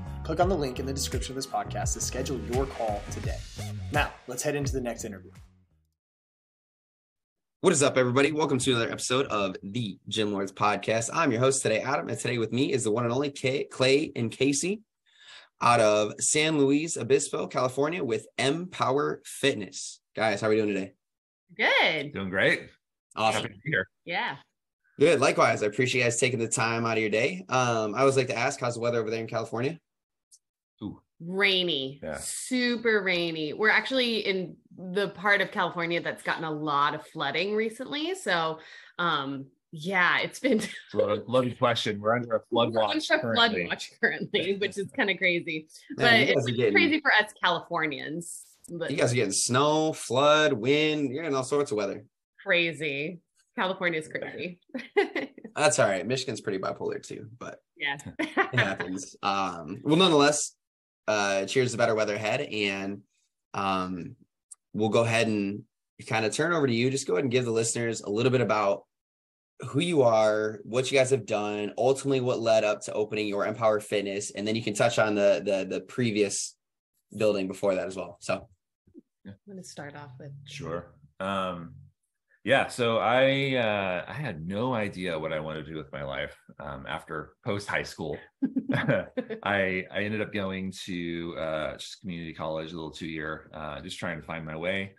Click on the link in the description of this podcast to schedule your call today. Now, let's head into the next interview. What is up, everybody? Welcome to another episode of the Gym Lords Podcast. I'm your host today, Adam, and today with me is the one and only Kay, Clay and Casey out of San Luis Obispo, California, with Empower Fitness. Guys, how are we doing today? Good. Doing great. Awesome. Happy to be here. Yeah. Good. Likewise, I appreciate you guys taking the time out of your day. Um, I always like to ask, how's the weather over there in California? Rainy, yeah. super rainy. We're actually in the part of California that's gotten a lot of flooding recently. So, um, yeah, it's been loaded question. We're under a flood watch. Under a flood watch currently, which is kind of crazy. but it's getting, crazy for us Californians. But you guys are getting snow, flood, wind, you're getting all sorts of weather. Crazy. California is crazy. That's all right. Michigan's pretty bipolar too, but yeah, it happens. Um, well, nonetheless, uh, cheers to better weather ahead. And um, we'll go ahead and kind of turn over to you. Just go ahead and give the listeners a little bit about who you are, what you guys have done, ultimately what led up to opening your Empower Fitness, and then you can touch on the the the previous building before that as well. So I'm going to start off with sure. Um, yeah so i uh, i had no idea what i wanted to do with my life um, after post high school i i ended up going to uh, just community college a little two year uh, just trying to find my way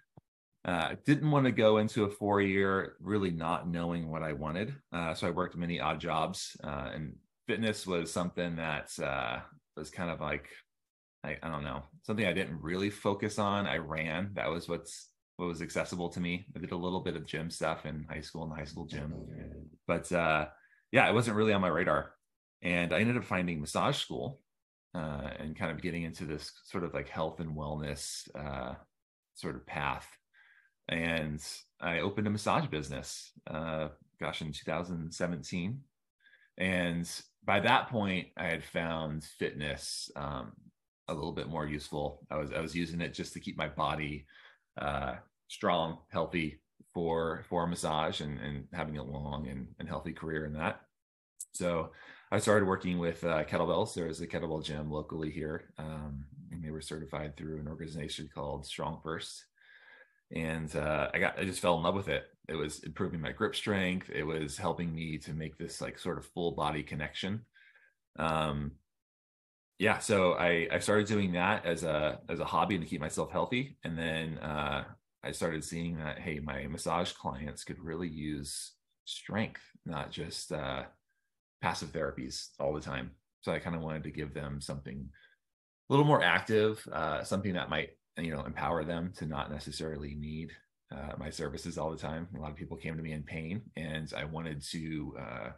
uh, didn't want to go into a four year really not knowing what i wanted uh, so i worked many odd jobs uh, and fitness was something that was kind of like I, I don't know something I didn't really focus on. I ran. That was what's what was accessible to me. I did a little bit of gym stuff in high school in the high school gym, but uh, yeah, it wasn't really on my radar. And I ended up finding massage school uh, and kind of getting into this sort of like health and wellness uh, sort of path. And I opened a massage business, uh, gosh, in 2017. And by that point, I had found fitness um, a little bit more useful. I was I was using it just to keep my body uh, strong, healthy for for massage and, and having a long and, and healthy career in that. So I started working with uh, kettlebells. There was a kettlebell gym locally here, um, and they were certified through an organization called Strong First. And uh, I got I just fell in love with it. It was improving my grip strength. It was helping me to make this like sort of full body connection. Um, yeah, so I I started doing that as a as a hobby and to keep myself healthy, and then uh, I started seeing that hey, my massage clients could really use strength, not just uh, passive therapies all the time. So I kind of wanted to give them something a little more active, uh, something that might you know empower them to not necessarily need uh, my services all the time. A lot of people came to me in pain, and I wanted to uh,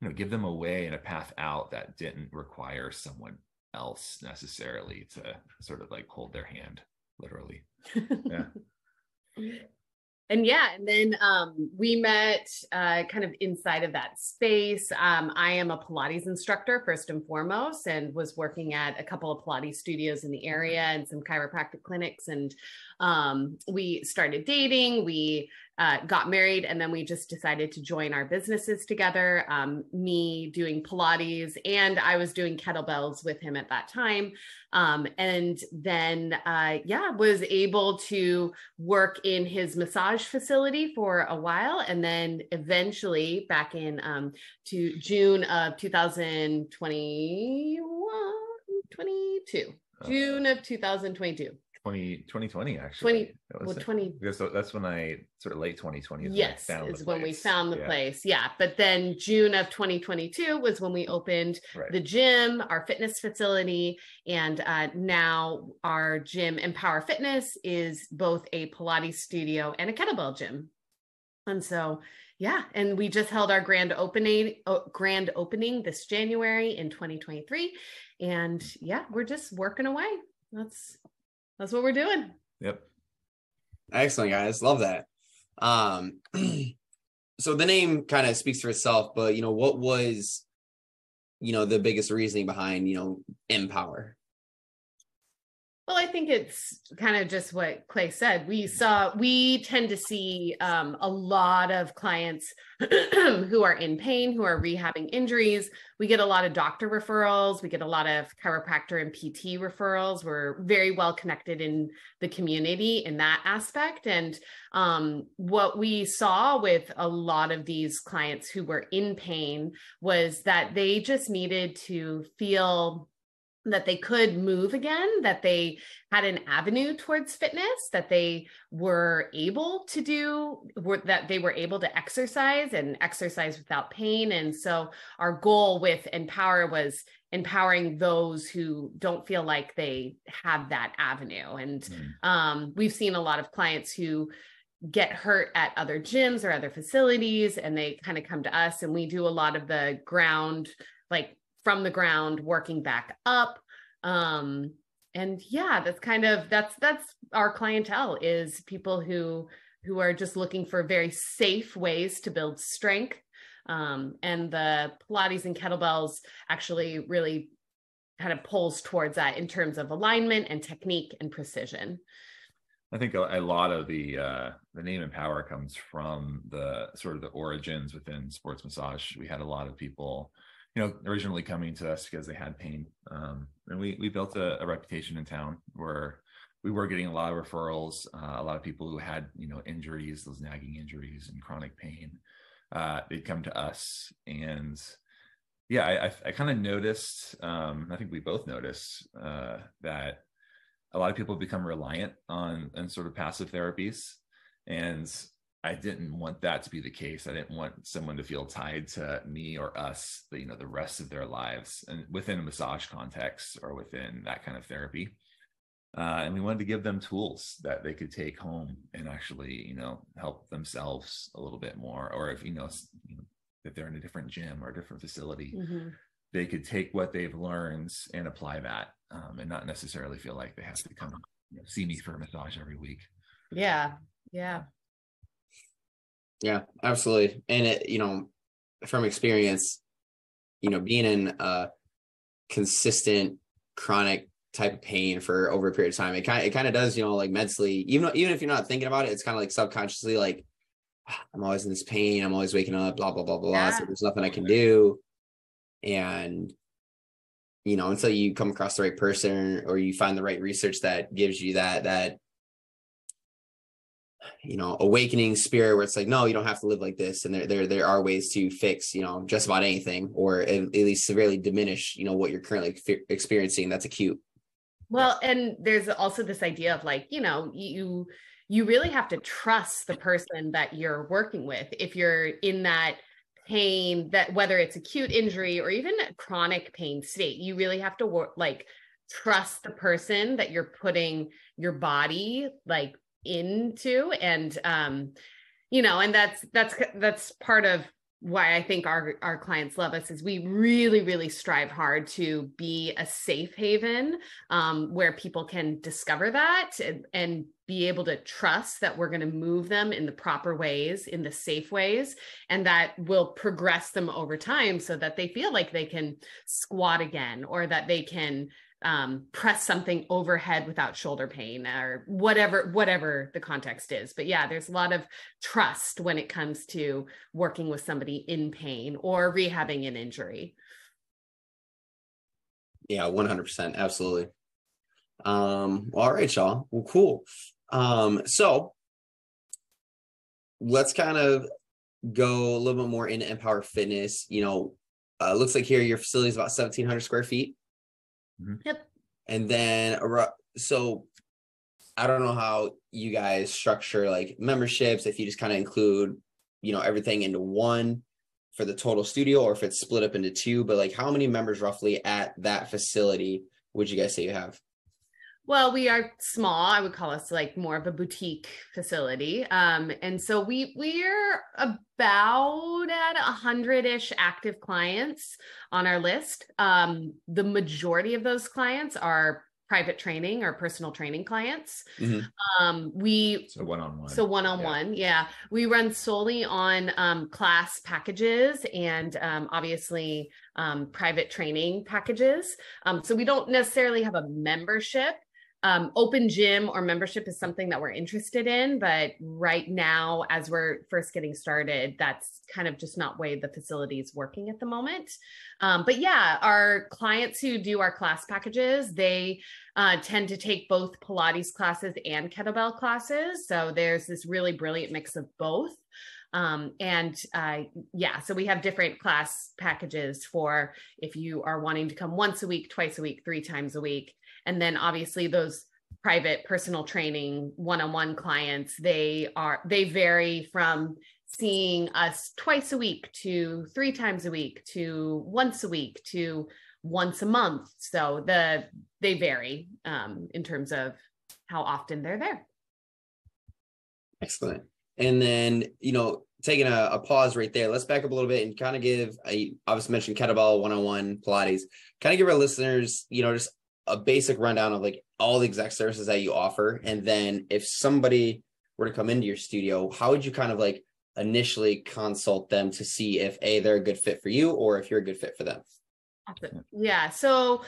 you know give them a way and a path out that didn't require someone else necessarily to sort of like hold their hand, literally. Yeah. and yeah and then um, we met uh, kind of inside of that space um, i am a pilates instructor first and foremost and was working at a couple of pilates studios in the area and some chiropractic clinics and um, we started dating we uh, got married and then we just decided to join our businesses together. Um, me doing pilates and i was doing kettlebells with him at that time. Um, and then uh, yeah was able to work in his massage facility for a while and then eventually back in um, to june of 2021 22 june of 2022 20, 2020 actually. 20 well, 20 because that's when i sort of late 2020 is yes when is when we found the yeah. place. Yeah but then june of 2022 was when we opened right. the gym our fitness facility and uh, now our gym empower fitness is both a pilates studio and a kettlebell gym. And so yeah and we just held our grand opening uh, grand opening this january in 2023 and yeah we're just working away. That's that's what we're doing. Yep. Excellent, guys. Love that. Um, so the name kind of speaks for itself, but you know, what was, you know, the biggest reasoning behind, you know, empower? Well, I think it's kind of just what Clay said. We saw, we tend to see um, a lot of clients who are in pain, who are rehabbing injuries. We get a lot of doctor referrals. We get a lot of chiropractor and PT referrals. We're very well connected in the community in that aspect. And um, what we saw with a lot of these clients who were in pain was that they just needed to feel that they could move again, that they had an avenue towards fitness, that they were able to do, were, that they were able to exercise and exercise without pain. And so our goal with Empower was empowering those who don't feel like they have that avenue. And mm. um, we've seen a lot of clients who get hurt at other gyms or other facilities and they kind of come to us and we do a lot of the ground like from the ground working back up. Um and yeah that's kind of that's that's our clientele is people who who are just looking for very safe ways to build strength. Um, and the pilates and kettlebells actually really kind of pulls towards that in terms of alignment and technique and precision. I think a, a, lot of the uh, the name Empower comes from the sort of the origins within sports massage. We had a lot of people you know, originally coming to us because they had pain. Um, and we we built a, a, reputation in town where we were getting a lot of referrals, uh, a lot of people who had you know injuries, those nagging injuries and chronic pain. Uh, they'd come to us, and yeah, I I, I kind of noticed. Um, I think we both noticed uh, that a lot of people become reliant on on sort of passive therapies, and I didn't want that to be the case. I didn't want someone to feel tied to me or us, the, you know, the rest of their lives and within a massage context or within that kind of therapy. Uh, and we wanted to give them tools that they could take home and actually, you know, help themselves a little bit more. Or if, you know, you know if they're in a different gym or a different facility, mm-hmm. they could take what they've learned and apply that um, and not necessarily feel like they have to come you know, see me for a massage every week. Yeah. Yeah. Yeah, absolutely. And it, you know, from experience, you know, being in a consistent chronic type of pain for over a period of time, it kind of, it kind of does, you know, like mentally, even though, even if you're not thinking about it, it's kind of like subconsciously like, I'm always in this pain. I'm always waking up, blah, blah, blah, blah. Yeah. So there's nothing I can do. And, you know, until you come across the right person or you find the right research that gives you that, that you know awakening spirit where it's like no you don't have to live like this. And there there, there are ways to fix you know just about anything or at, at least severely diminish you know what you're currently experiencing. That's acute well and there's also this idea of like you know you you really have to trust the person that you're working with. If you're in that pain that whether it's acute injury or even chronic pain state you really have to work like trust the person that you're putting your body like into and um you know and that's that's that's part of why I think our our clients love us is we really really strive hard to be a safe haven um, where people can discover that and, and be able to trust that we're going to move them in the proper ways in the safe ways and that will progress them over time so that they feel like they can squat again or that they can um, press something overhead without shoulder pain or whatever whatever the context is. But yeah there's a lot of trust when it comes to working with somebody in pain or rehabbing an injury. Yeah 100% absolutely. Um all right y'all. Well cool. Um so let's kind of go a little bit more into empower fitness. You know uh, looks like here your facility is about 1700 square feet Mm-hmm. Yep. And then so I don't know how you guys structure like memberships if you just kind of include, you know, everything into one for the total studio or if it's split up into two, but like how many members roughly at that facility would you guys say you have? Well, we are small. I would call us like more of a boutique facility. Um, and so we we're about at a hundred-ish active clients on our list. Um, the majority of those clients are private training or personal training clients. Mm-hmm. Um, we so one on one. So one on one, yeah. We run solely on um, class packages and um, obviously um, private training packages. Um, so we don't necessarily have a membership um, open gym or membership is something that we're interested in but right now as we're first getting started that's kind of just not way the facility is working at the moment. Um, but yeah our clients who do our class packages they uh, tend to take both pilates classes and kettlebell classes. So there's this really brilliant mix of both. Um, and uh, yeah, so we have different class packages for if you are wanting to come once a week, twice a week, three times a week. And then obviously those private personal training one-on-one clients, they are they vary from seeing us twice a week to three times a week to once a week to once a month. So the they vary um, in terms of how often they're there. Excellent. And then, you know, taking a, a, pause right there, let's back up a little bit and kind of give, I obviously mentioned kettlebell 101 Pilates, kind of give our listeners, you know, just a basic rundown of like all the exact services that you offer. And then if somebody were to come into your studio, how would you kind of like initially consult them to see if A, they're a good fit for you or if you're a good fit for them? Yeah. So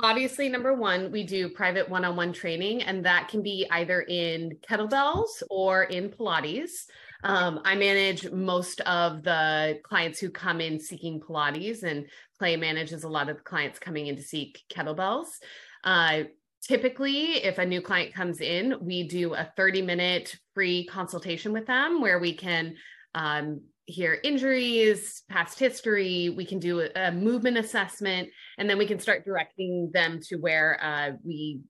obviously, number one, we do private one on one training, and that can be either in kettlebells or in Pilates. Um, I manage most of the clients who come in seeking Pilates, and Clay manages a lot of the clients coming in to seek kettlebells. Uh, typically, if a new client comes in, we do a 30 minute free consultation with them where we can um, hear injuries, past history. We can do a, a, movement assessment, and then we can start directing them to where uh, we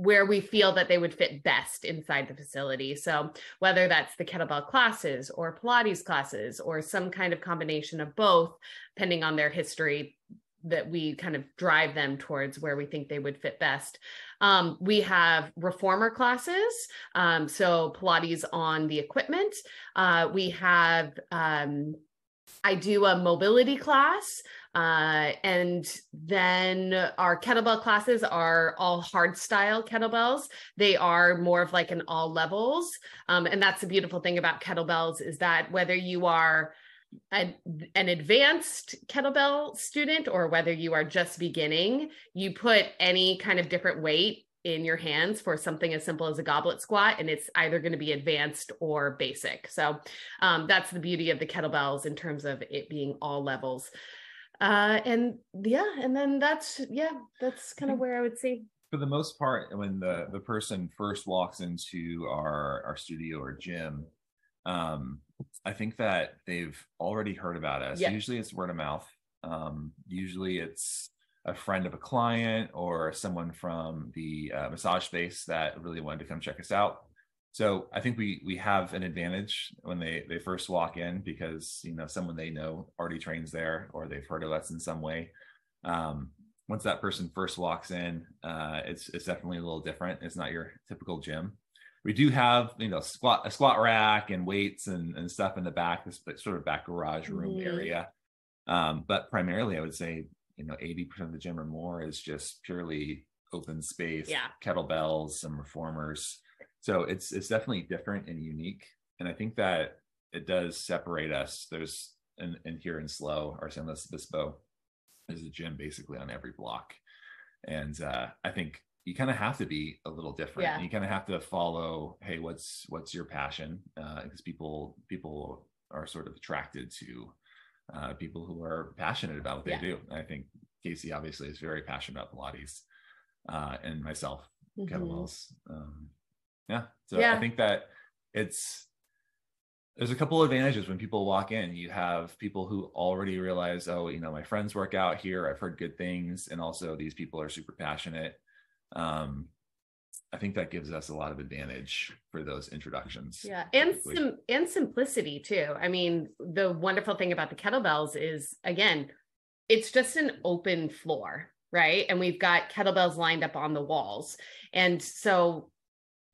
where we feel that they would fit best inside the facility. So whether that's the kettlebell classes or Pilates classes or some kind of combination of both, depending on their history, that we kind of drive them towards where we think they would fit best. Um, we have reformer classes, um, so Pilates on the equipment. Uh, we have um, I do a mobility class. Uh, and then our kettlebell classes are all hard style kettlebells. They are more of like an all levels. Um, and that's the beautiful thing about kettlebells is that whether you are an, an advanced kettlebell student or whether you are just beginning, you put any kind of different weight in your hands for something as simple as a goblet squat and it's either going to be advanced or basic so um, that's the beauty of the kettlebells in terms of it being all levels uh, and yeah and then that's yeah that's kind of where i would say for the most part when the the person first walks into our our studio or gym um, i think that they've already heard about us yeah. usually it's word of mouth um, usually it's a friend of a client or someone from the uh, massage space that really wanted to come check us out. So I think we we have an advantage when they they first walk in because you know someone they know already trains there or they've heard of us in some way. Um, once that person first walks in, uh, it's it's definitely a little different. It's not your typical gym. We do have you know squat a squat rack and weights and, and stuff in the back, this sort of back garage room mm-hmm. area. Um, but primarily, I would say you know 80% of the gym or more is just purely open space yeah. kettlebells some reformers so it's it's definitely different and unique and i think that it does separate us there's and, and here in SLO our san luis obispo is a gym basically on every block and uh, i think you kind of have to be a little different yeah. you kind of have to follow hey what's what's your passion because uh, people people are sort of attracted to uh, people who are passionate about what they yeah. do. And I think Casey obviously is very passionate about Pilates, uh, and myself, mm-hmm. kettlebells. Um, yeah, so yeah. I think that it's there's a couple advantages when people walk in. You have people who already realize, oh, you know, my friends work out here. I've heard good things, and also these people are super passionate. Um, I think that gives us a lot of advantage for those introductions. Yeah, and sim- and simplicity too. I mean, the wonderful thing about the kettlebells is again, it's just an open floor, right? And we've got kettlebells lined up on the walls. And so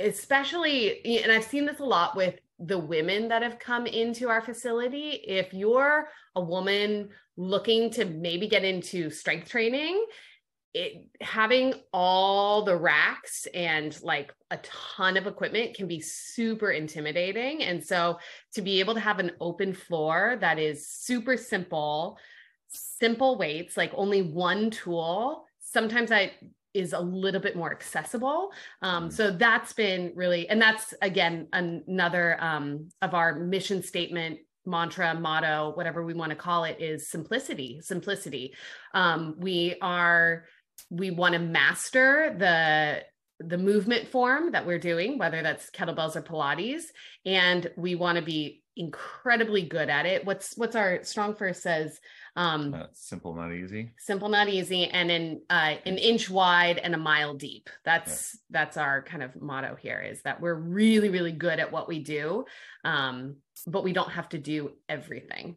especially and I've seen this a lot with the women that have come into our facility. If you're a woman looking to maybe get into strength training it, having all the racks and like a ton of equipment can be super intimidating. And so to be able to have an open floor that is super simple, simple weights, like only one tool, sometimes I is a little bit more accessible. Um, mm. so that's been really, and that's again another um, of our mission statement mantra motto whatever we want to call it is simplicity simplicity um, we are we want to master the the movement form that we're doing whether that's kettlebells or pilates and we want to be incredibly good at it what's what's our strong first says um uh, simple not easy simple not easy and an uh, an inch wide and a mile deep that's yeah. that's our kind of motto here is that we're really really good at what we do um but we don't have to do everything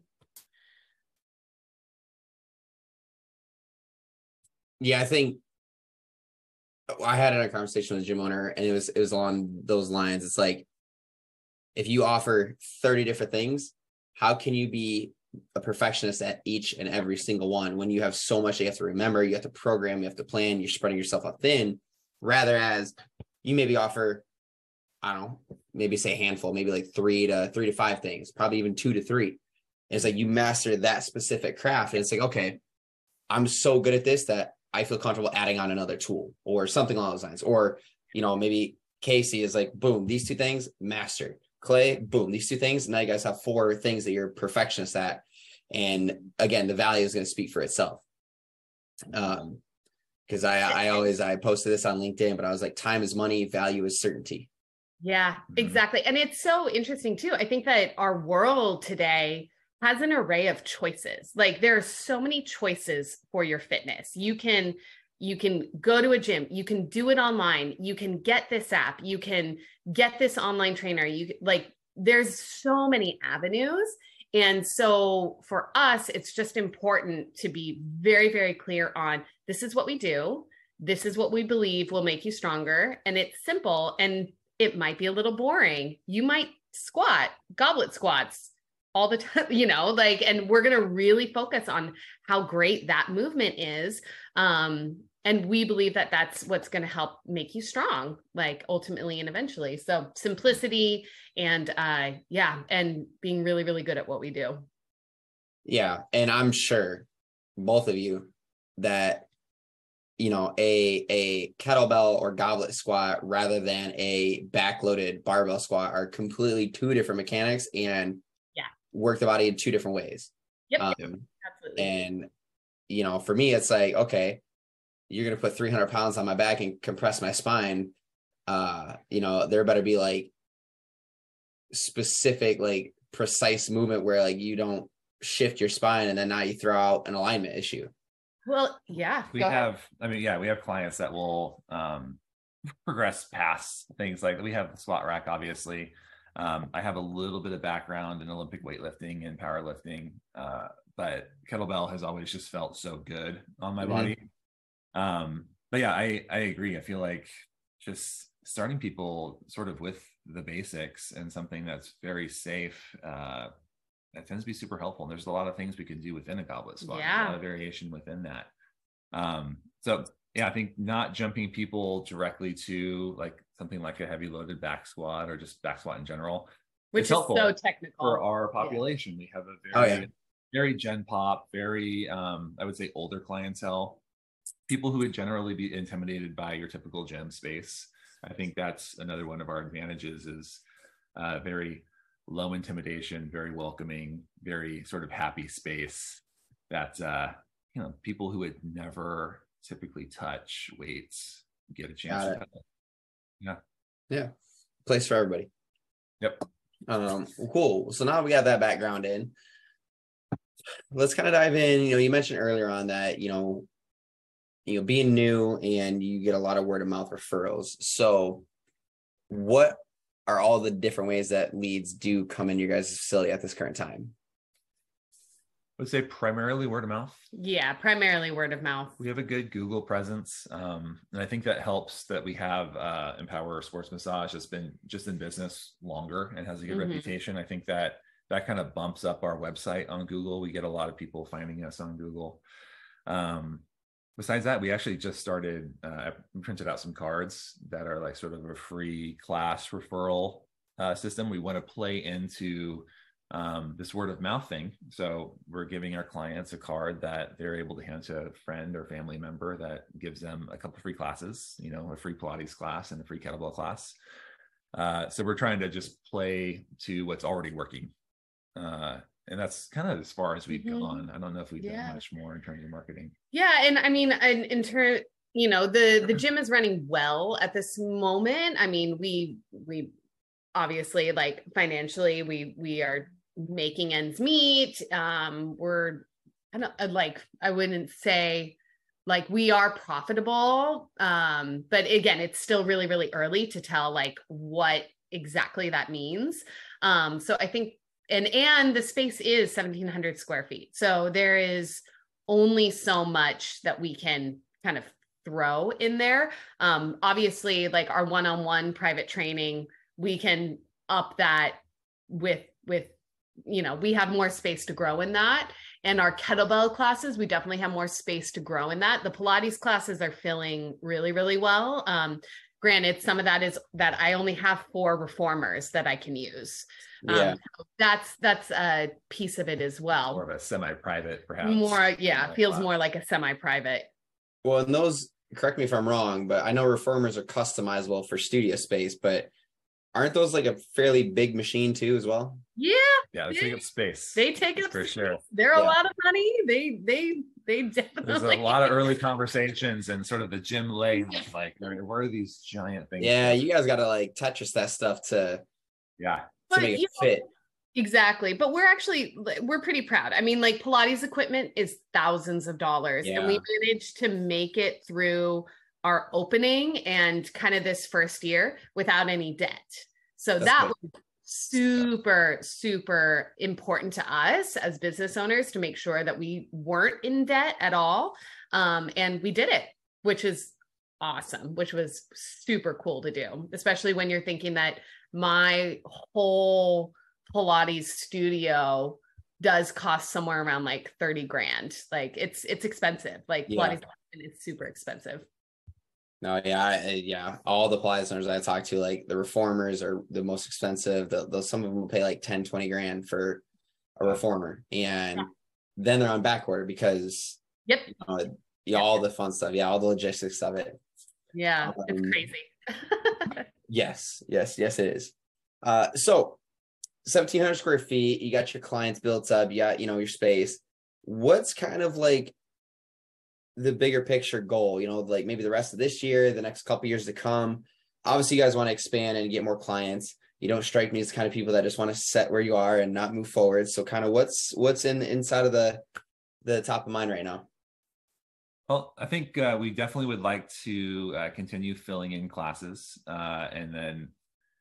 yeah, I think I had a conversation with a gym owner and it was it was on those lines. It's like if you offer 30 different things, how can you be a perfectionist at each and every single one when you have so much you have to remember, you have to program, you have to plan, you're spreading yourself out thin, rather as you maybe offer, I don't know, maybe say a handful, maybe like three to three to five things, probably even two to three. And it's like you master that specific craft. And it's like, okay, I'm so good at this that I feel comfortable adding on another tool or something along those lines. Or, you know, maybe Casey is like, boom, these two things mastered. Clay, boom, these two things. Now you guys have four things that you're perfectionists at. And again, the value is going to speak for itself. Um, because I I always I posted this on LinkedIn, but I was like, time is money, value is certainty. Yeah, mm-hmm. exactly. And it's so interesting too. I think that our world today has an array of choices. Like there are so many choices for your fitness. You can you can go to a gym you can do it online you can get this app you can get this online trainer. You like there's so many avenues. And so for us it's just important to be very very clear on this is what we do. This is what we believe will make you stronger. And it's simple and it might be a little boring. You might squat goblet squats all the time you know like and we're going to really focus on how great that movement is. Um and we believe that that's what's going to help make you strong like ultimately and eventually so simplicity and uh yeah and being really really good at what we do Yeah, and I'm sure both of you that you know a a kettlebell or goblet squat rather than a backloaded barbell squat are completely two different mechanics and Yeah. work the body in two different ways. yep Um, absolutely and you know, for me, it's like okay, you're gonna put 300 pounds on my back and compress my spine. Uh, you know, there better be like specific, like precise movement where like you don't shift your spine and then now you throw out an alignment issue. well yeah we go ahead. have i mean yeah we have clients that will um progress past things like we have the squat rack obviously um i have a little bit of background in olympic weightlifting and powerlifting uh but kettlebell has always just felt so good on my Mhm. body um but yeah i i agree. I feel like just starting people sort of with the basics and something that's very safe uh that tends to be super helpful. And there's a lot of things we can do within a goblet squat There's a Yeah. lot of variation within that. Um so yeah i think not jumping people directly to like something like a heavy loaded back squat or just back squat in general. Which is helpful so technical. for our population. We have a Oh, very yeah. very gen pop very um i would say older clientele people who would generally be intimidated by your typical gym space i think that's another one of our advantages is uh very low intimidation very welcoming very sort of happy space that uh you know people who would never typically touch weights get a chance Got touch it. Place for everybody. Yep. Um, well, cool. So now we got that background in. Let's kind of dive in. You know, you mentioned earlier on that, you know, you know, being new and you get a lot of word of mouth referrals. So what are all the different ways that leads do come in your guys' facility at this current time? I would say primarily word of mouth yeah primarily word of mouth we have a good Google presence, um, and I think that helps that we have uh, Empower Sports Massage that's been just in business longer and has a good Mhm. reputation. I think that that kind of bumps up our website on Google. We get a lot of people finding us on Google. Um, besides that, we actually just started. Uh, printed out some cards that are like sort of a free class referral uh, system. We want to play into um, this word of mouth thing. So we're giving our clients a card that they're able to hand to a friend or family member that gives them a couple free classes, you know, a free Pilates class and a free kettlebell class. Uh, so we're trying to just play to what's already working. Uh, and that's kind of as far as we've Mhm. gone. I don't know if we've Yeah. done much more in terms of marketing. Yeah, and I mean, in, in turn, you know, the the gym is running well at this moment. I mean, we we obviously like financially, we we are making ends meet. Um, we're I don't uh, like I wouldn't say like we are profitable. Um, but again, it's still really really early to tell like what exactly that means. Um, so I think and and the space is 1700 square feet. So there is only so much that we can kind of throw in there. Um, obviously, like our one-on-one private training, we can up that with with you know we have more space to grow in that. And our kettlebell classes, we definitely have more space to grow in that. The Pilates classes are filling really really well. Um, granted, some of that is that I only have four reformers that I can use. Um, Yeah. so that's that's a piece of it as well More of a semi-private, perhaps. more yeah like feels that. more like a semi-private Well, and those, correct me if I'm wrong, but I know reformers are customizable for studio space, but aren't those like a fairly big machine too, as well? yeah Yeah, they take up space. they take That's up for space. sure. they're a lot of money they they they definitely There's a lot of early conversations and sort of the gym lane like, where, where are these giant things? Yeah, you guys got to like Tetris that stuff to yeah. to But make you it fit. Exactly. But we're actually we're pretty proud. I mean, like Pilates equipment is thousands of dollars and we managed to make it through our opening and kind of this first year without any debt. So That's that good. was super super important to us as business owners to make sure that we weren't in debt at all. Um, and we did it, which is awesome, which was super cool to do, especially when you're thinking that my whole Pilates studio does cost somewhere around like 30 grand. Like it's it's expensive. Like Yeah. Pilates is super expensive. No, yeah, I, yeah. All the Pilates owners I talk to, like the reformers are the most expensive. The, the some of them will pay like 10, 20 grand for a reformer. And then they're on back order because Yep. you know, yeah, all the fun stuff. Yeah, all the logistics of it. Yeah, it's Um, crazy. Yes, yes, yes, it is. Uh, so 1700 square feet, you got your clients built up, you got, you know, your space. What's kind of like the bigger picture goal, you know, like maybe the rest of this year, the next couple years to come? Obviously, you guys want to expand and get more clients. You don't strike me as kind of people that just want to set where you are and not move forward. So kind of what's what's in inside of the the top of mind right now? Well, I think uh, we definitely would like to uh, continue filling in classes, uh, and then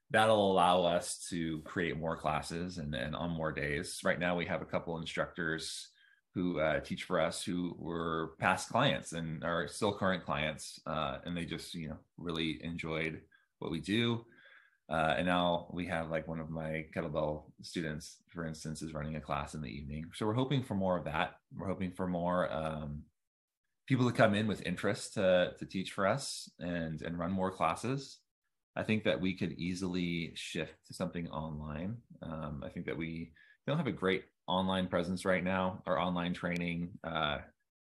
that'll allow us to create more classes and, and on more days. Right now, we have a couple instructors who uh, teach for us who were past clients and are still current clients, uh, and they just you know really enjoyed what we do. Uh, and now we have like one of my kettlebell students, for instance, is running a class in the evening. So we're hoping for more of that. We're hoping for more. Um, people to come in with interest to, to teach for us and and run more classes i think that we could easily shift to something online um, i think that we don't have a great online presence right now our online training uh,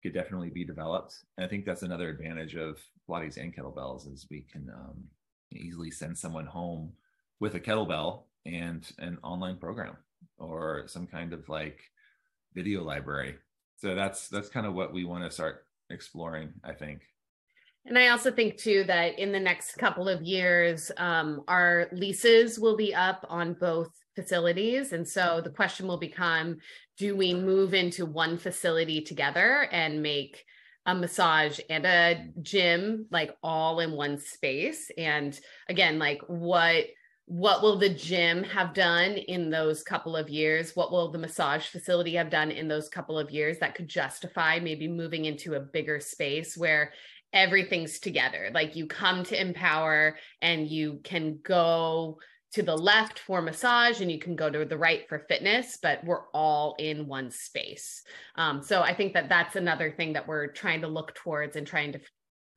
could definitely be developed. And i think that's another advantage of pilates and kettlebells is we can um, easily send someone home with a kettlebell and an online program or some kind of like video library. So that's that's kind of what we want to start exploring i think And I also think too that in the next couple of years, um, our leases will be up on both facilities. And so the question will become do we move into one facility together and make a massage and a gym like all in one space? And again, like what what will the gym have done in those couple of years what will the massage facility have done in those couple of years that could justify maybe moving into a bigger space where everything's together. Like you come to empower and you can go to the left for massage and you can go to the right for fitness but we're all in one space. Um, so i think that that's another thing that we're trying to look towards and trying to f-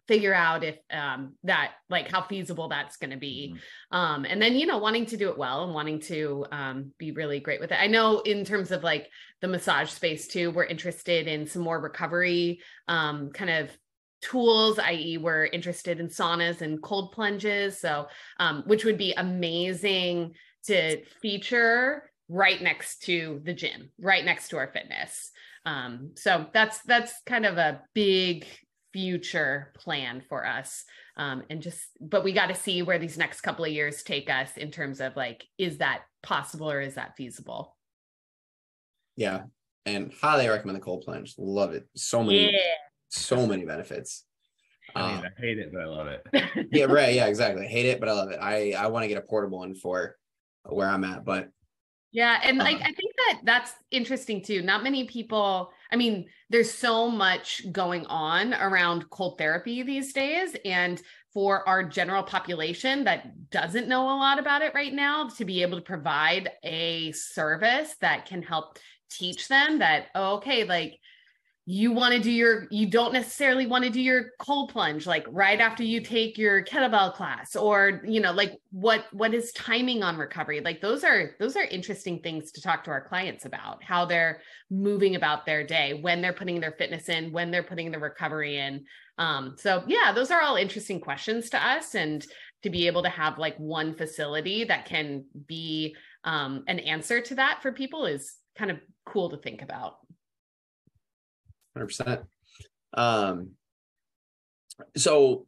figure out if um, that like how feasible that's going to be. Mhm. um, and then you know wanting to do it well and wanting to um, be really great with it. I know in terms of like the massage space too we're interested in some more recovery um, kind of tools i.e we're interested in saunas and cold plunges so um, which would be amazing to feature right next to the gym right next to our fitness um, so that's that's kind of a big future plan for us um, and just but we got to see where these next couple of years take us in terms of like is that possible or is that feasible Yeah. And highly recommend the cold plunge. Love it. So many, yeah so many benefits. i mean Uh, i hate it but i love it yeah, right. Yeah, exactly. Hate it, but I love it. I I want to get a portable one for where I'm at, but Yeah, and like Um, I think that that's interesting too. Not many people, I mean, there's so much going on around cold therapy these days and for our general population that doesn't know a lot about it right now to be able to provide a service that can help teach them that oh, okay, like you want to do your you don't necessarily want to do your cold plunge like right after you take your kettlebell class or you know like what what is timing on recovery? Like those are those are interesting things to talk to our clients about how they're moving about their day when they're putting their fitness in when they're putting the recovery in. Um so yeah those are all interesting questions to us and to be able to have like one facility that can be um an answer to that for people is kind of cool to think about 100%. Um, so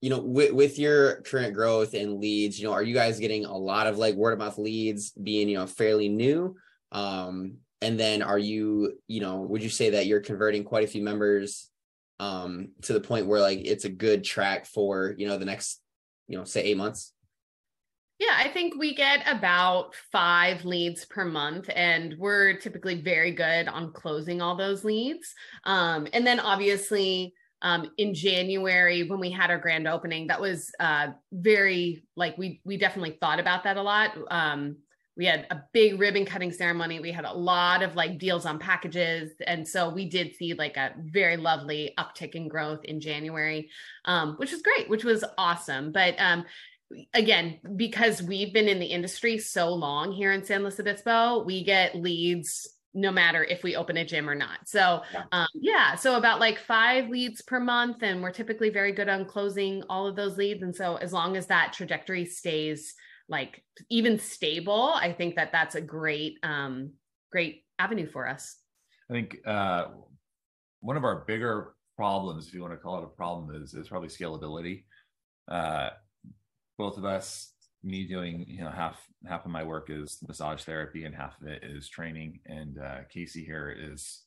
you know, with, with your current growth and leads, you know, are you guys getting a lot of like word of mouth leads being, you know, fairly new? Um, and then are you, you know, would you say that you're converting quite a few members um to the point where like it's a good track for, you know, the next, you know, say eight months? Yeah, I think we get about five leads per month, and we're typically very good on closing all those leads. Um, and then obviously, um, in January when we had our grand opening, that was uh, very like we we definitely thought about that a lot. Um, we had a big ribbon cutting ceremony. We had a lot of like deals on packages, and so we did see like a very lovely uptick in growth in January, um, which was great, which was awesome. But um, again, because we've been in the industry so long here in San Luis Obispo, we get leads no matter if we open a gym or not. So, yeah. Um, yeah, so about like five leads per month, and we're typically very good on closing all of those leads. And so, as long as that trajectory stays like even stable, I think that that's a great, um, great avenue for us. I think uh, one of our bigger problems, if you want to call it a problem, is is probably scalability. Uh, both of us me doing you know half half of my work is massage therapy and half of it is training. And uh, casey here is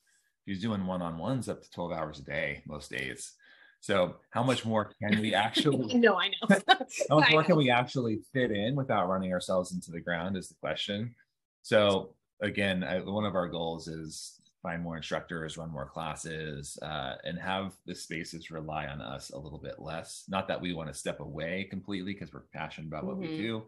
he's doing one-on-ones up to 12 hours a day most days. So how much more can we actually no i know. how much more can we actually fit in without running ourselves into the ground is the question. So again I, one of our goals is find more instructors, run more classes, uh, and have the spaces rely on us a little bit less. Not that we want to step away completely because we're passionate about what mm-hmm. we do,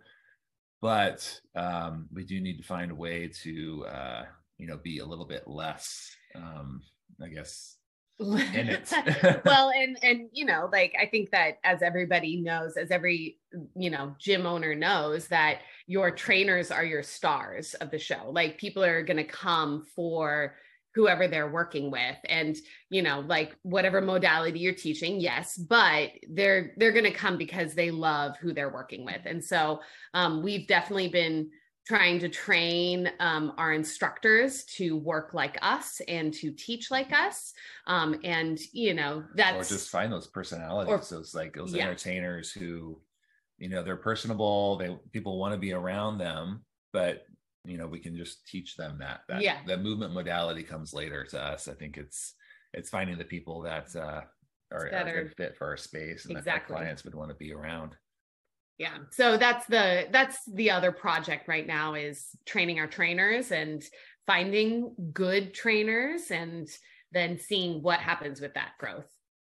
but um, we do need to find a way to, uh, you know, be a little bit less, um, I guess, in it. well, and and you know, like I think that as everybody knows, as every you know gym owner knows that your trainers are your stars of the show. Like people are going to come for whoever they're working with. And you know like whatever modality you're teaching yes but they're they're going to come because they love who they're working with. And so um, we've definitely been trying to train um, our instructors to work like us and to teach like us. Um, and you know that's or just find those personalities or, those like those yeah. entertainers who you know they're personable they people want to be around them but you know we can just teach them that that yeah. that movement modality comes later to us. I think it's it's finding the people that uh are, are a good fit for our space and exactly. that clients would want to be around. Yeah so that's the that's the other project right now is training our trainers and finding good trainers and then seeing what happens with that growth.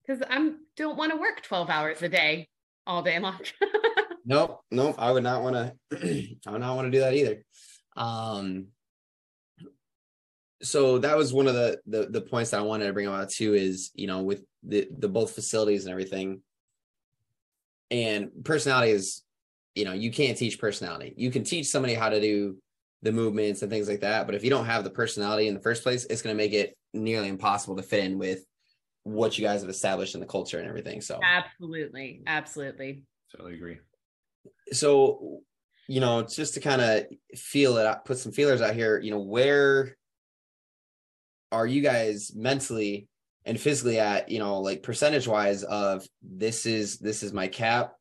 Because i'm don't want to work 12 hours a day all day long. Nope nope i would not want to i would not want to do that either um, so that was one of the, the the points that I wanted to bring about too. Is you know with the the both facilities and everything, and personality is, you know, you can't teach personality. You can teach somebody how to do the movements and things like that, but if you don't have the personality in the first place, it's going to make it nearly impossible to fit in with what you guys have established in the culture and everything. So absolutely, absolutely, totally agree. So you know, just to kind of feel it out, put some feelers out here, you know, where are you guys mentally and physically at, you know, like percentage wise of this is this is my cap,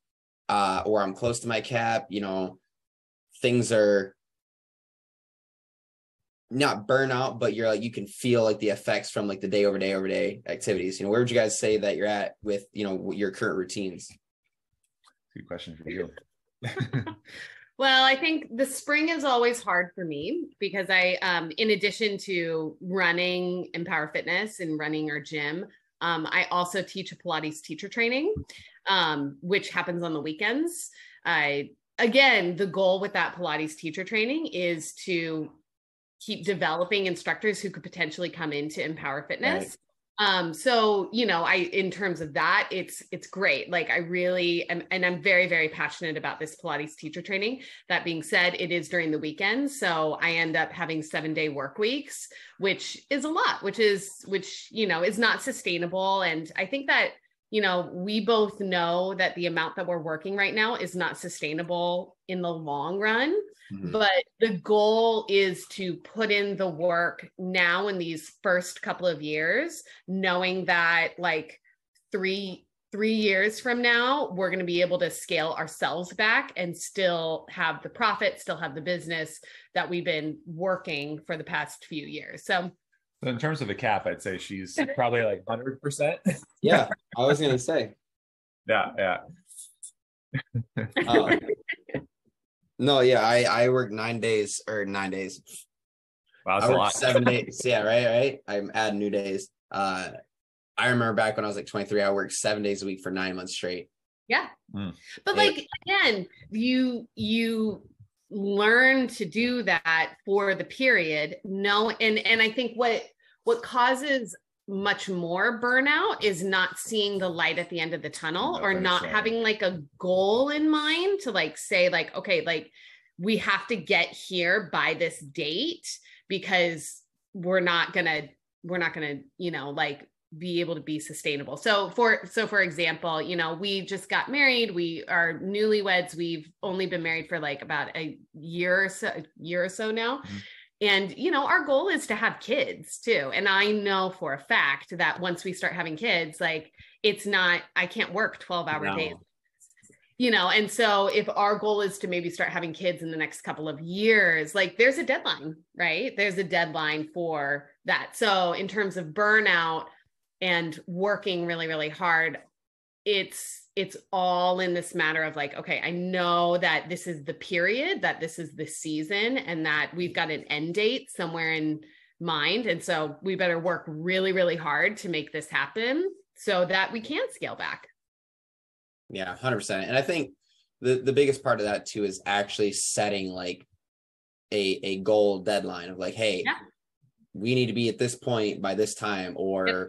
uh, or I'm close to my cap, you know, things are not burnout, but you're like you can feel like the effects from like the day over day over day activities. You know, where would you guys say that you're at with you know your current routines? Good question for you. Well, I think the spring is always hard for me because I, um, in addition to running Empower Fitness and running our gym, um, I also teach a Pilates teacher training, um, which happens on the weekends. I again, the goal with that Pilates teacher training is to keep developing instructors who could potentially come into Empower Fitness. Right um so you know i in terms of that it's it's great. Like i really am and i'm very very passionate about this pilates teacher training. That being said it is during the weekend so i end up having seven day work weeks which is a lot which is which you know is not sustainable. And i think that you know we both know that the amount that we're working right now is not sustainable in the long run Mm-hmm. But the goal is to put in the work now in these first couple of years, knowing that like three three years from now, we're going to be able to scale ourselves back and still have the profit, still have the business that we've been working for the past few years. So, so in terms of the cap, I'd say she's probably like 100%. Yeah, I was going to say. Yeah, yeah. Um, no, yeah, I I work nine days or nine days. Wow, that's I a work lot. seven days. Yeah, right, right. I'm adding new days. Uh, I remember back when I was like 23, I worked seven days a week for nine months straight. yeah. Mm. But It- like again, you you learn to do that for the period. No, and and I think what what causes much more burnout is not seeing the light at the end of the tunnel or not having like a goal in mind to like say like okay like we have to get here by this date because we're not gonna we're not gonna you know like be able to be sustainable. So for so for example you know we just got married we are newlyweds we've only been married for like about a year or so year or so now. Mhm. and you know our goal is to have kids too. And i know for a fact that once we start having kids like it's not i can't work 12 hour No. days. You know and so if our goal is to maybe start having kids in the next couple of years like there's a deadline right? There's a deadline for that. So in terms of burnout and working really really hard it's it's all in this matter of like okay i know that this is the period that this is the season and that we've got an end date somewhere in mind and so we better work really really hard to make this happen so that we can scale back Yeah, hundred percent. And I think the the biggest part of that too is actually setting like a a goal deadline of like, hey, Yeah. we need to be at this point by this time, or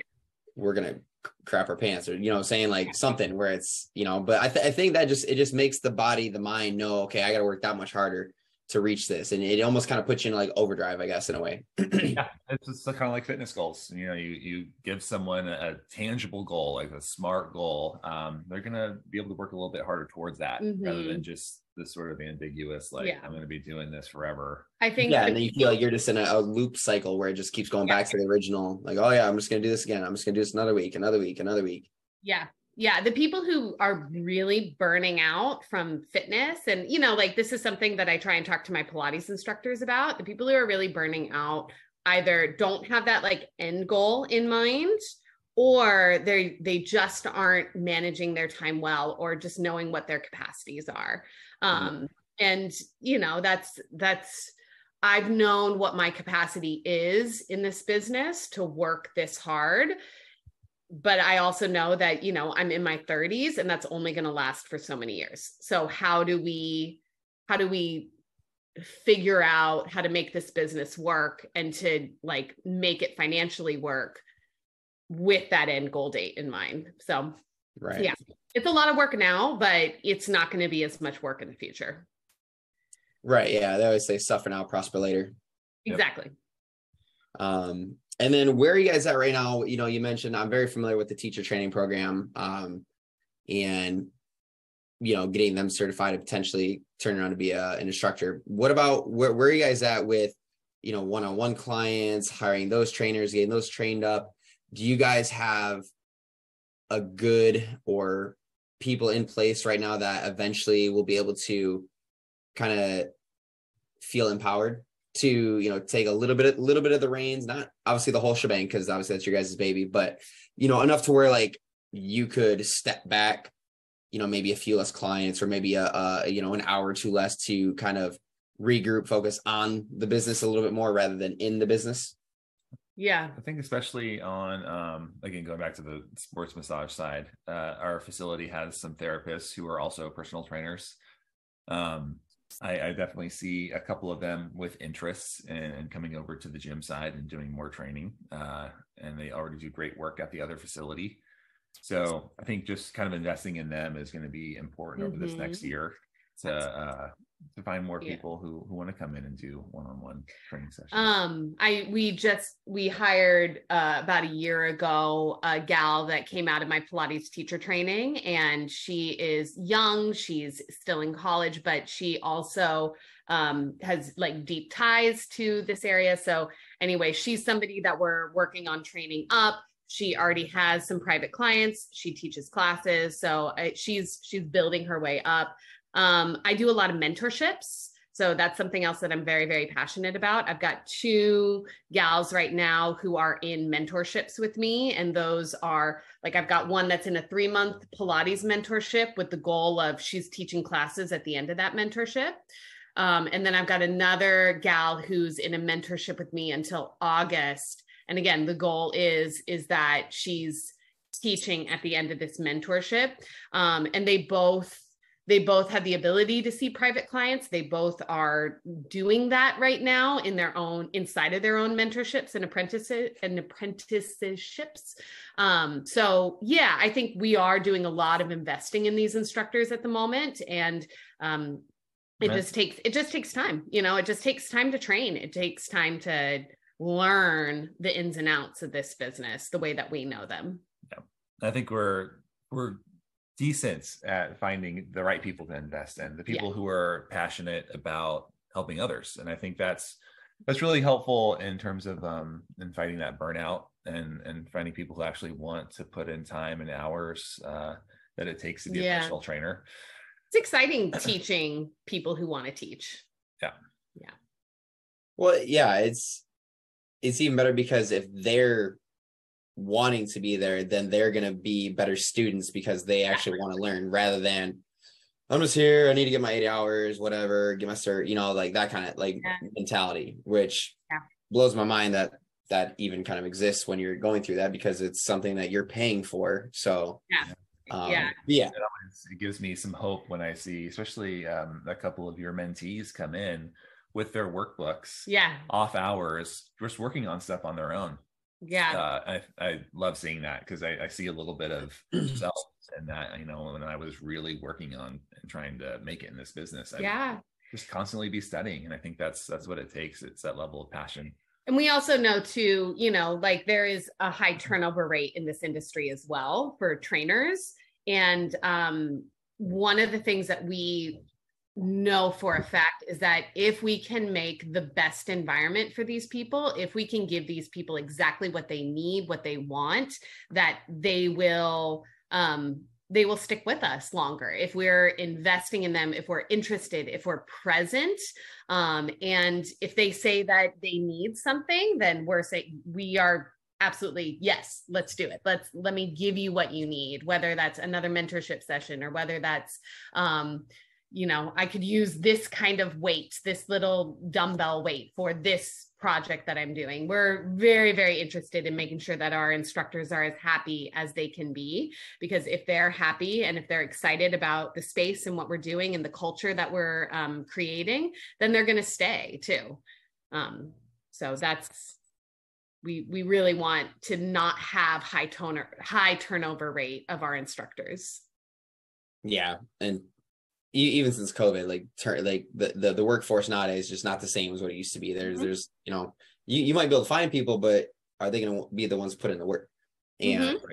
we're gonna crap our pants, or you know, I'm saying like something where it's you know. But I th- I think that just it just makes the body, the mind know, okay, I got to work that much harder to reach this, and it almost kind of puts you in like overdrive, I guess, in a way. yeah, it's just kind of like fitness goals. You know, you you give someone a tangible goal, like a smart goal. Um, they're gonna be able to work a little bit harder towards that, rather Mhm. than just this sort of ambiguous, like Yeah. I'm gonna be doing this forever. i think yeah, the and then you feel like you're just in a, a loop cycle where it just keeps going Yeah. back to the original. Like, oh yeah, I'm just gonna do this again. I'm just gonna do this another week, another week, another week. Yeah. Yeah. The people who are really burning out from fitness, and, you know, like this is something that I try and talk to my Pilates instructors about. The people who are really burning out either don't have that like end goal in mind or they they just aren't managing their time well or just knowing what their capacities are um and you know that's that's i've known what my capacity is in this business to work this hard but I also know that, you know, I'm in my 30s and that's only going to last for so many years. So how do we how do we figure out how to make this business work and to like make it financially work with that end goal date in mind. So Right. Yeah. it's a lot of work now, but it's not going to be as much work in the future. Right. Yeah. They always say suffer now, prosper later. Yep. Exactly. Um, and then where are you guys at right now? You know, you mentioned I'm very familiar with the teacher training program. Um, and you know, getting them certified and potentially turning around to be a, an instructor. What about where where are you guys at with you know one-on-one clients, hiring those trainers, getting those trained up? Do you guys have a good or people in place right now that eventually will be able to kind of feel empowered to you know take a little bit a little bit of the reins? Not obviously the whole shebang because obviously that's your guys' baby but you know enough to where like you could step back you know maybe a few less clients or maybe a, a you know an hour or two less to kind of regroup focus on the business a little bit more rather than in the business Yeah. I think especially on um, again going back to the sports massage side, uh, our facility has some therapists who are also personal trainers. Um, I, I definitely see a couple of them with interests in, in coming over to the gym side and doing more training, uh, and they already do great work at the other facility. So I think just kind of investing in them is going to be important over this next year to uh, to find more Yeah. people who who want to come in and do one-on-one training sessions. Um, I we just we hired uh, about a year ago a gal that came out of my Pilates teacher training, and she is young. She's still in college, but she also um, has like deep ties to this area. So anyway, she's somebody that we're working on training up. She already has some private clients. She teaches classes, so I, she's she's building her way up. Um, I do a lot of mentorships. So that's something else that I'm very, very passionate about. I've got two gals right now who are in mentorships with me. And those are like, I've got one that's in a three month Pilates mentorship with the goal of she's teaching classes at the end of that mentorship. Um, and then I've got another gal who's in a mentorship with me until August. And again, the goal is is that she's teaching at the end of this mentorship. Um, and they both they both have the ability to see private clients. They both are doing that right now in their own inside of their own mentorships and apprentices and apprenticeships. Um, so yeah i think we are doing a lot of investing in these instructors at the moment. And um, it right. just takes it just takes time you know it just takes time to train. It takes time to learn the ins and outs of this business the way that we know them. Yeah. I think we're we're decent at finding the right people to invest in the people yeah. who are passionate about helping others. And i think that's that's really helpful in terms of um in fighting that burnout and and finding people who actually want to put in time and hours uh that it takes to be yeah. a personal trainer. It's exciting teaching people who want to teach. Yeah. Yeah. Well yeah it's it's even better because if they're wanting to be there, then they're going to be better students because they actually want to learn rather than I'm just here. I need to get my 80 hours, whatever, get my cert, you know, like that kind of like yeah. mentality, which yeah. blows my mind that that even kind of exists when you're going through that because it's something that you're paying for. So, yeah. Um, yeah. Yeah. It, it gives me some hope when I see, especially um, a couple of your mentees come in with their workbooks. Yeah. Off hours, just working on stuff on their own yeah. Uh, I, I love seeing that because I, I see a little bit of self and that you know when i was really working on and trying to make it in this business I yeah. just constantly be studying and i think that's that's what it takes it's that level of passion. And we also know too you know like there is a high turnover rate in this industry as well for trainers. And um one of the things that we know for a fact is that if we can make the best environment for these people, if we can give these people exactly what they need, what they want, that they will um they will stick with us longer. If we're investing in them if we're interested if we're present um, and if they say that they need something then we're saying we are absolutely yes let's do it. Let's let me give you what you need whether that's another mentorship session or whether that's um, you know, I could use this kind of weight, this little dumbbell weight for this project that I'm doing. We're very, very interested in making sure that our instructors are as happy as they can be. Because if they're happy and if they're excited about the space and what we're doing and the culture that we're um, creating, then they're going to stay too. Um, so that's we we really want to not have high toner high turnover rate of our instructors. Yeah, and even since COVID, like turn like the, the the workforce nowadays is just not the same as what it used to be. There's mm-hmm. there's you know you, you might be able to find people, but are they going to be the ones put in the work? And mm-hmm.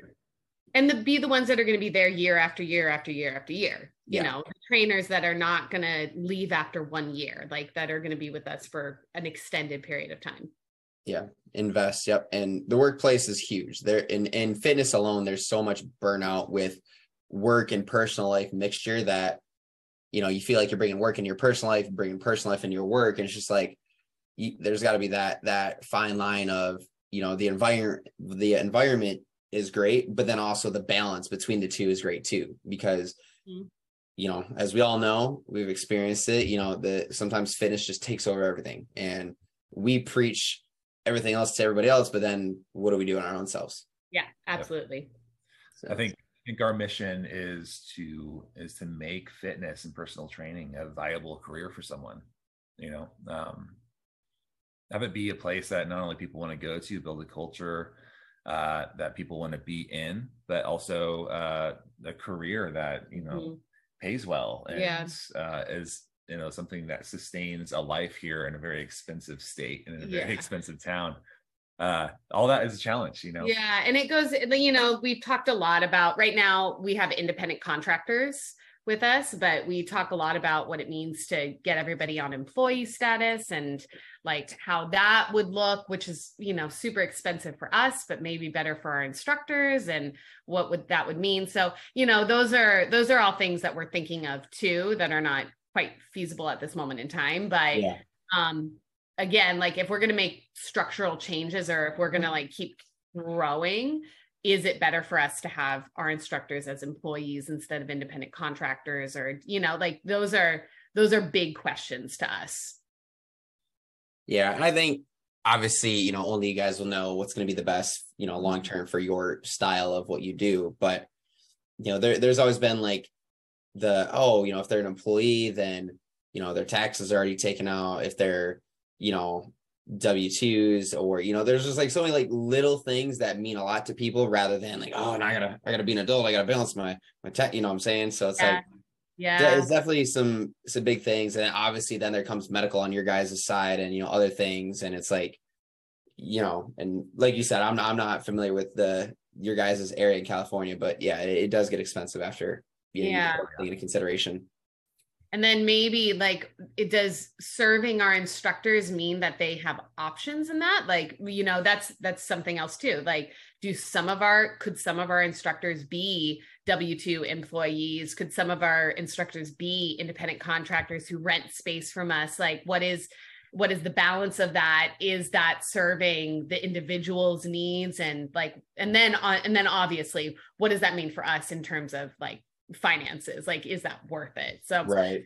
and the, be the ones that are going to be there year after year after year after year. You yeah. know, trainers that are not going to leave after one year, like that are going to be with us for an extended period of time. Yeah, invest. Yep, and the workplace is huge. There in in fitness alone, there's so much burnout with work and personal life mixture that you know you feel like you're bringing work in your personal life bringing personal life in your work and it's just like you, there's got to be that that fine line of you know the environment the environment is great but then also the balance between the two is great too because mm-hmm. you know as we all know we've experienced it you know the sometimes fitness just takes over everything and we preach everything else to everybody else but then what do we do in our own selves? Yeah absolutely. So, i think think our mission is to is to make fitness and personal training a viable career for someone you know um, have it be a place that not only people want to go to build a culture uh, that people want to be in but also uh, a career that you know mm-hmm. pays well and yeah. uh, is you know something that sustains a life here in a very expensive state and in a very yeah. expensive town uh, all that is a challenge, you know? Yeah. And it goes, you know, we've talked a lot about right now, we have independent contractors with us, but we talk a lot about what it means to get everybody on employee status and like how that would look, which is, you know, super expensive for us, but maybe better for our instructors and what would that would mean. So, you know, those are those are all things that we're thinking of too that are not quite feasible at this moment in time. But yeah. um again, like if we're gonna make structural changes or if we're gonna like keep growing, is it better for us to have our instructors as employees instead of independent contractors or you know like those are those are big questions to us. Yeah and i think obviously you know only you guys will know what's going to be the best you know long term for your style of what you do but you know there, there's always been like the oh you know if they're an employee then you know their taxes are already taken out. If they're you know W twos or you know, there's just like so many like little things that mean a lot to people rather than like, oh, and I gotta I gotta be an adult, I gotta balance my my tech, you know what I'm saying? So it's yeah. like yeah, it's definitely some some big things. And obviously then there comes medical on your guys' side and you know other things. And it's like, you know, and like you said, I'm not I'm not familiar with the your guys' area in California, but yeah, it, it does get expensive after know, yeah. into consideration and then maybe like it does serving our instructors mean that they have options in that? Like you know that's that's something else too. Like do some of our could some of our instructors be w2 employees? Could some of our instructors be independent contractors who rent space from us? Like what is what is the balance of that? Is that serving the individual's needs? And like and then on and then obviously what does that mean for us in terms of like finances like is that worth it? So right.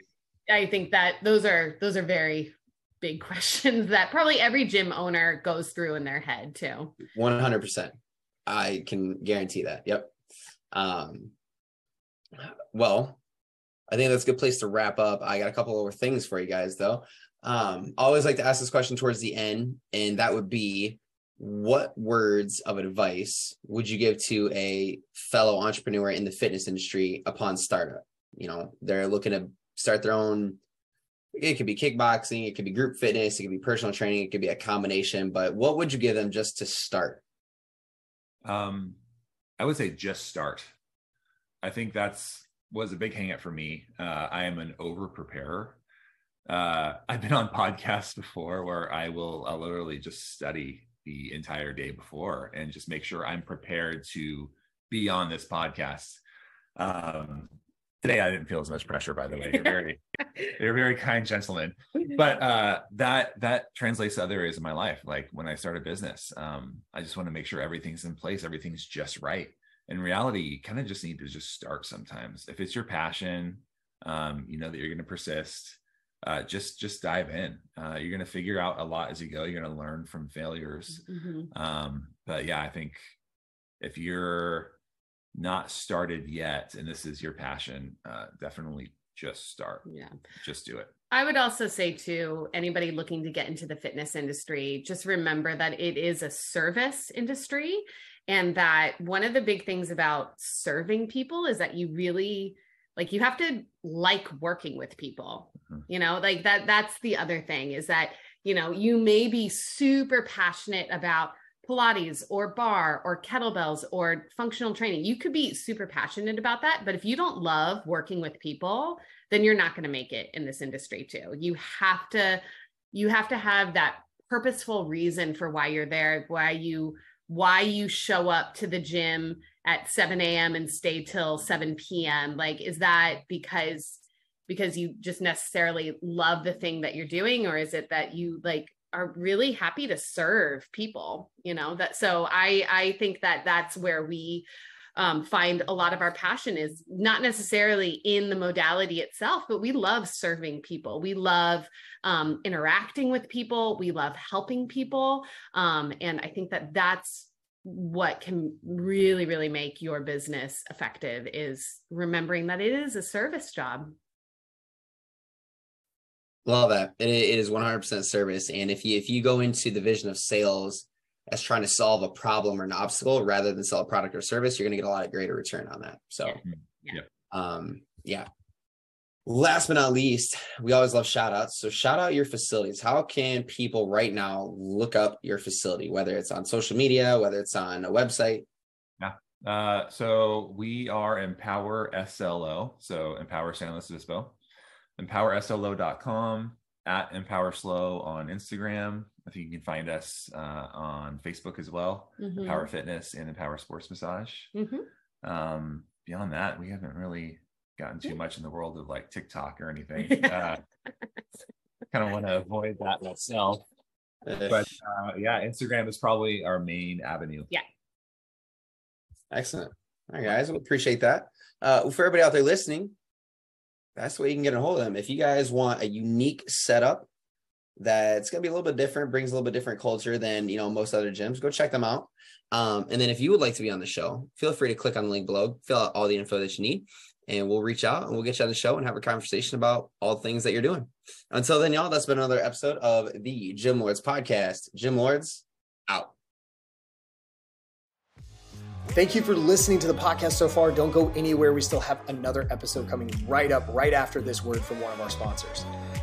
I think that those are those are very big questions that probably every gym owner goes through in their head too. 100% i can guarantee that. Yep. Um well i think that's a good place to wrap up. I got a couple more things for you guys though. Um I always like to ask this question towards the end and that would be what words of advice would you give to a fellow entrepreneur in the fitness industry upon startup? You know, they're looking to start their own. It could be kickboxing, it could be group fitness, it could be personal training, it could be a combination. But what would you give them just to start? Um, I would say just start. I think that's was a big hangup for me. Uh, I am an over preparer. Uh, I've been on podcasts before where I will I'll literally just study the entire day before and just make sure I'm prepared to be on this podcast. Um, today I didn't feel as much pressure, by the way. You're very, you're very kind gentlemen. But uh, that that translates to other areas of my life. Like when I start a business, um, I just want to make sure everything's in place, everything's just right. In reality, you kind of just need to just start sometimes. If it's your passion, um, you know that you're going to persist uh, just just dive in. Uh, you're going to figure out a lot as you go. You're going to learn from failures. Mm-hmm. Um, but yeah, I think if you're not started yet and this is your passion, uh, definitely just start. Yeah, just do it. I would also say to anybody looking to get into the fitness industry, just remember that it is a service industry, and that one of the big things about serving people is that you really like you have to like working with people mm-hmm. you know? Like that that's the other thing is that you know you may be super passionate about pilates or barre or kettlebells or functional training. You could be super passionate about that but if you don't love working with people then you're not going to make it in this industry too. You have to you have to have that purposeful reason for why you're there why you why you show up to the gym at 7 a.m. and stay till 7 p.m. Like, is that because because you just necessarily love the thing that you're doing, or is it that you like are really happy to serve people? You know that. So I I think that that's where we um, find a lot of our passion is not necessarily in the modality itself, but we love serving people. We love um, interacting with people. We love helping people. Um, and I think that that's what can really really make your business effective is remembering that it is a service job. Love that. It, it is 100% service. And if you if you go into the vision of sales as trying to solve a problem or an obstacle rather than sell a product or service you're going to get a lot of greater return on that. So yeah. yeah. um yeah Last but not least, we always love shout outs. So shout out your facilities. How can people right now look up your facility, whether it's on social media, whether it's on a website? Yeah. Uh, so we are Empower SLO. So Empower San Luis Obispo. EmpowerSLO.com at Empower SLO on Instagram. I think you can find us uh, on Facebook as well. Mhm. Empower Fitness and Empower Sports Massage. Mhm. Um, beyond that, we haven't really gotten too much in the world of like TikTok or anything. Uh, kind of want to avoid that myself. But uh, yeah, Instagram is probably our main avenue. Yeah. Excellent. All right, guys. We appreciate that. Uh, for everybody out there listening, that's the way you can get a hold of them. If you guys want a unique setup that's going to be a little bit different, brings a little bit different culture than you know most other gyms, go check them out. Um, and then if you would like to be on the show, feel free to click on the link below, fill out all the info that you need, and we'll reach out and we'll get you on the show and have a conversation about all the things that you're doing. Until then, y'all, that's been another episode of the Gym Lords podcast. Gym Lords out. Thank you for listening to the podcast so far. Don't go anywhere. We still have another episode coming right up, right after this word from one of our sponsors.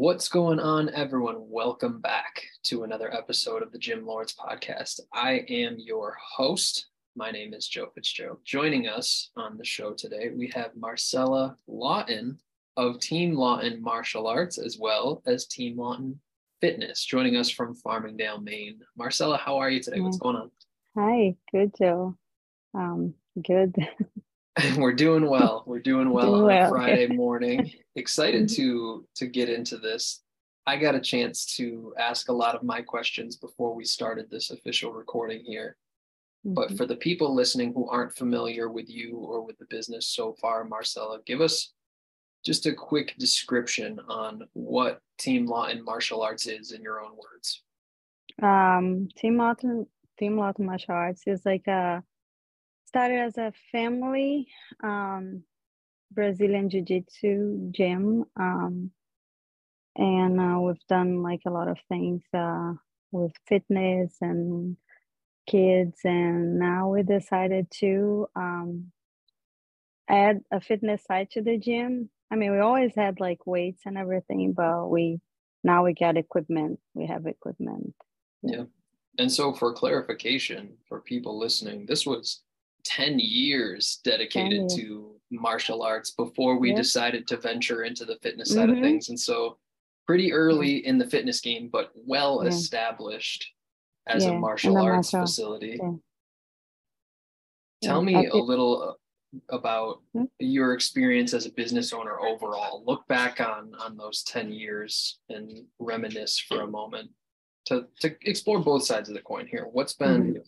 What's going on, everyone? Welcome back to another episode of the Gym Lords podcast. I am your host. My name is Joe Fitzgerald. Joining us on the show today, we have Marcela Lawton of Team Lawton Martial Arts as well as Team Lawton Fitness, joining us from Farmingdale, Maine. Marcela, how are you today? What's going on? Hi, good, Joe. Um, good. We're doing well. We're doing well Doing on well. a Friday morning. Excited to to get into this. I got a chance to ask a lot of my questions before we started this official recording here. But Mhm. for the people listening who aren't familiar with you or with the business so far, Marcela, give us just a quick description on what Team Lawton Martial Arts is in your own words. Um, Team law, Team Lawton Martial Arts is like a started as a family um, Brazilian Jiu-Jitsu gym, um, and uh, we've done like a lot of things uh, with fitness and kids, and now we decided to um, add a fitness side to the gym. I mean, we always had like weights and everything, but we now we got equipment. We have equipment. Yeah. And so, for clarification for people listening, this was 10 years dedicated years. to martial arts before we Yeah. decided to venture into the fitness side of Mhm. things. And so, pretty early in the fitness game, but well Yeah. established as Yeah, a martial arts martial- facility. Tell me a little uh, about Hmm? your experience as a business owner overall. Look back on on those 10 years and reminisce for a moment to to explore both sides of the coin here. What's been Mm-hmm.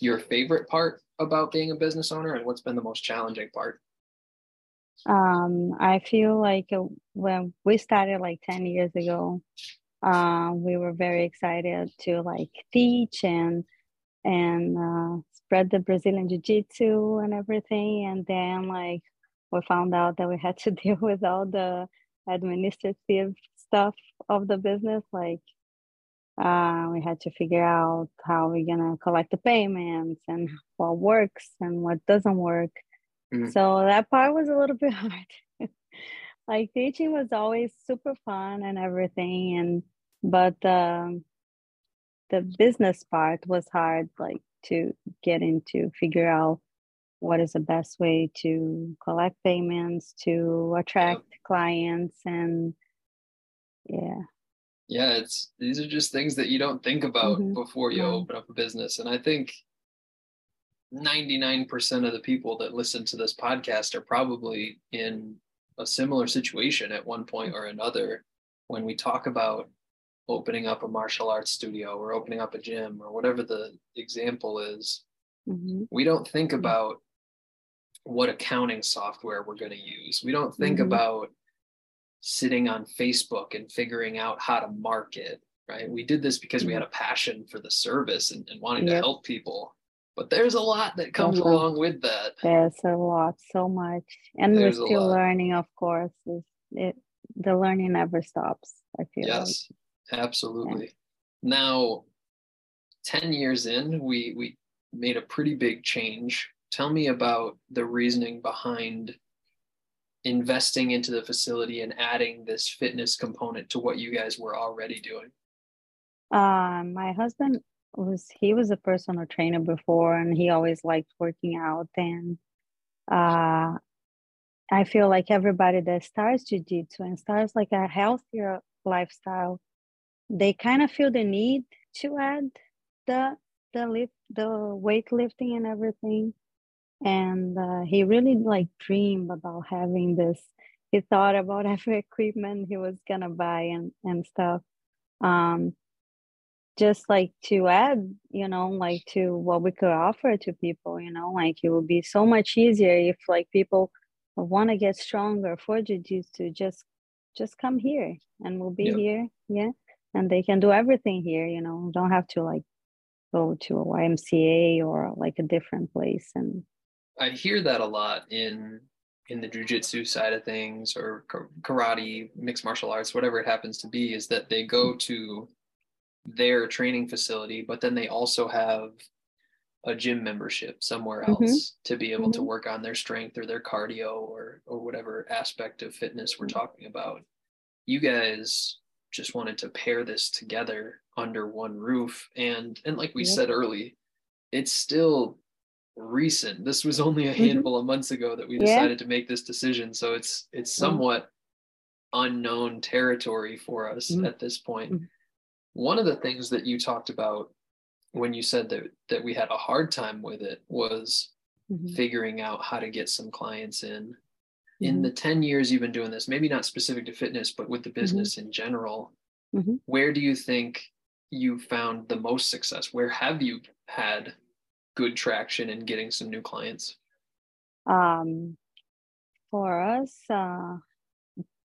your favorite part about being a business owner and what's been the most challenging part? Um, I feel like uh, when we started like 10 years ago, uh, we were very excited to like teach and and uh, spread the Brazilian Jiu-Jitsu and everything. And then like we found out that we had to deal with all the administrative stuff of the business, like uh, we had to figure out how we're gonna collect the payments and what works and what doesn't work. Mhm. So that part was a little bit hard. like teaching was always super fun and everything, and but um, the business part was hard, like to get into, figure out what is the best way to collect payments, to attract clients, and yeah. Yeah, it's these are just things that you don't think about Mhm. before you open up a business. And I think 99% of the people that listen to this podcast are probably in a similar situation at one point or another when we talk about opening up a martial arts studio or opening up a gym or whatever the example is hmm we don't think about what accounting software we're going to use we don't think Mhm. about sitting on facebook and figuring out how to market right we did this because we had a passion for the service and, and wanting to help people but there's a lot that comes along with that There's a lot, so much, and There's we're still learning. Of course, It's- it the learning never stops. I feel like. Yes, absolutely. Now, 10 years in, we we made a pretty big change. Tell me about the reasoning behind investing into the facility and adding this fitness component to what you guys were already doing. Uh, my husband was he was a personal trainer before, and he always liked working out. And uh, I feel like everybody that starts jiu-jitsu and starts like a healthier lifestyle, they kind of feel the need to add the the lift, the weightlifting and everything. And uh, he really like dreamed about having this. He thought about every equipment he was gonna buy and and stuff. Um, just like to add, you know, like to what we could offer to people, you know, like it would be so much easier if like people want to get stronger for jujitsu, just just come here and we'll be Yeah. here, yeah, and they can do everything here, you know, don't have to like go to a YMCA or like a different place and I hear that a lot in in the jujitsu side of things or karate, mixed martial arts, whatever it happens to be, is that they go to their training facility, but then they also have a gym membership somewhere Mhm. else to be able to Mhm. work on their strength or their cardio or or whatever aspect of fitness we're talking about. You guys just wanted to pair this together under one roof and and like we Yep. said early, it's still recent. This was only a Mhm. handful of months ago that we Yeah. decided to make this decision, so it's it's Yeah. somewhat unknown territory for us Mhm. at this point. Mhm. One of the things that you talked about when you said that that we had a hard time with it was Mhm. figuring out how to get some clients in. In the 10 years you've been doing this, maybe not specific to fitness, but with the Mm-hmm. business in general, where do you think you found the most success? Where have you had good traction and getting some new clients? Um, for us, uh,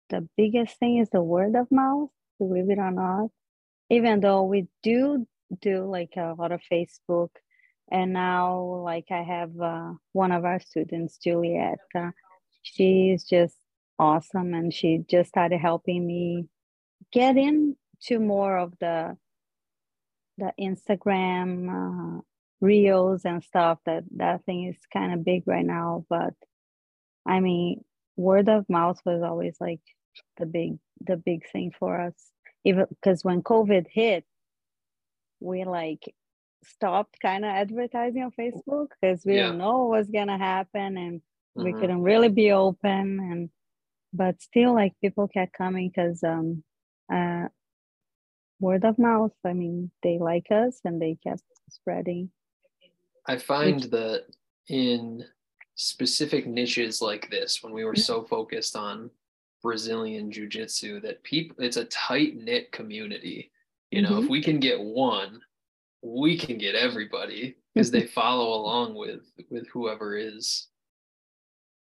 the biggest thing is the word of mouth, believe it or not. Even though we do do like a lot of Facebook, and now like I have uh, one of our students, Juliet. Uh, she's just awesome, and she just started helping me get into more of the the Instagram uh, reels and stuff. That that thing is kind of big right now, but I mean, word of mouth was always like the big the big thing for us. Even because when COVID hit, we like stopped kind of advertising on Facebook because we Yeah. didn't know what was gonna happen and we Mhm. couldn't really be open and but still like people kept coming because um uh word of mouth i mean they like us and they kept spreading I find that in specific niches like this, when we were so focused on Brazilian Jiu Jitsu, that people, it's a tight knit community. You know, if we can get one, we can get everybody because they follow along with with whoever is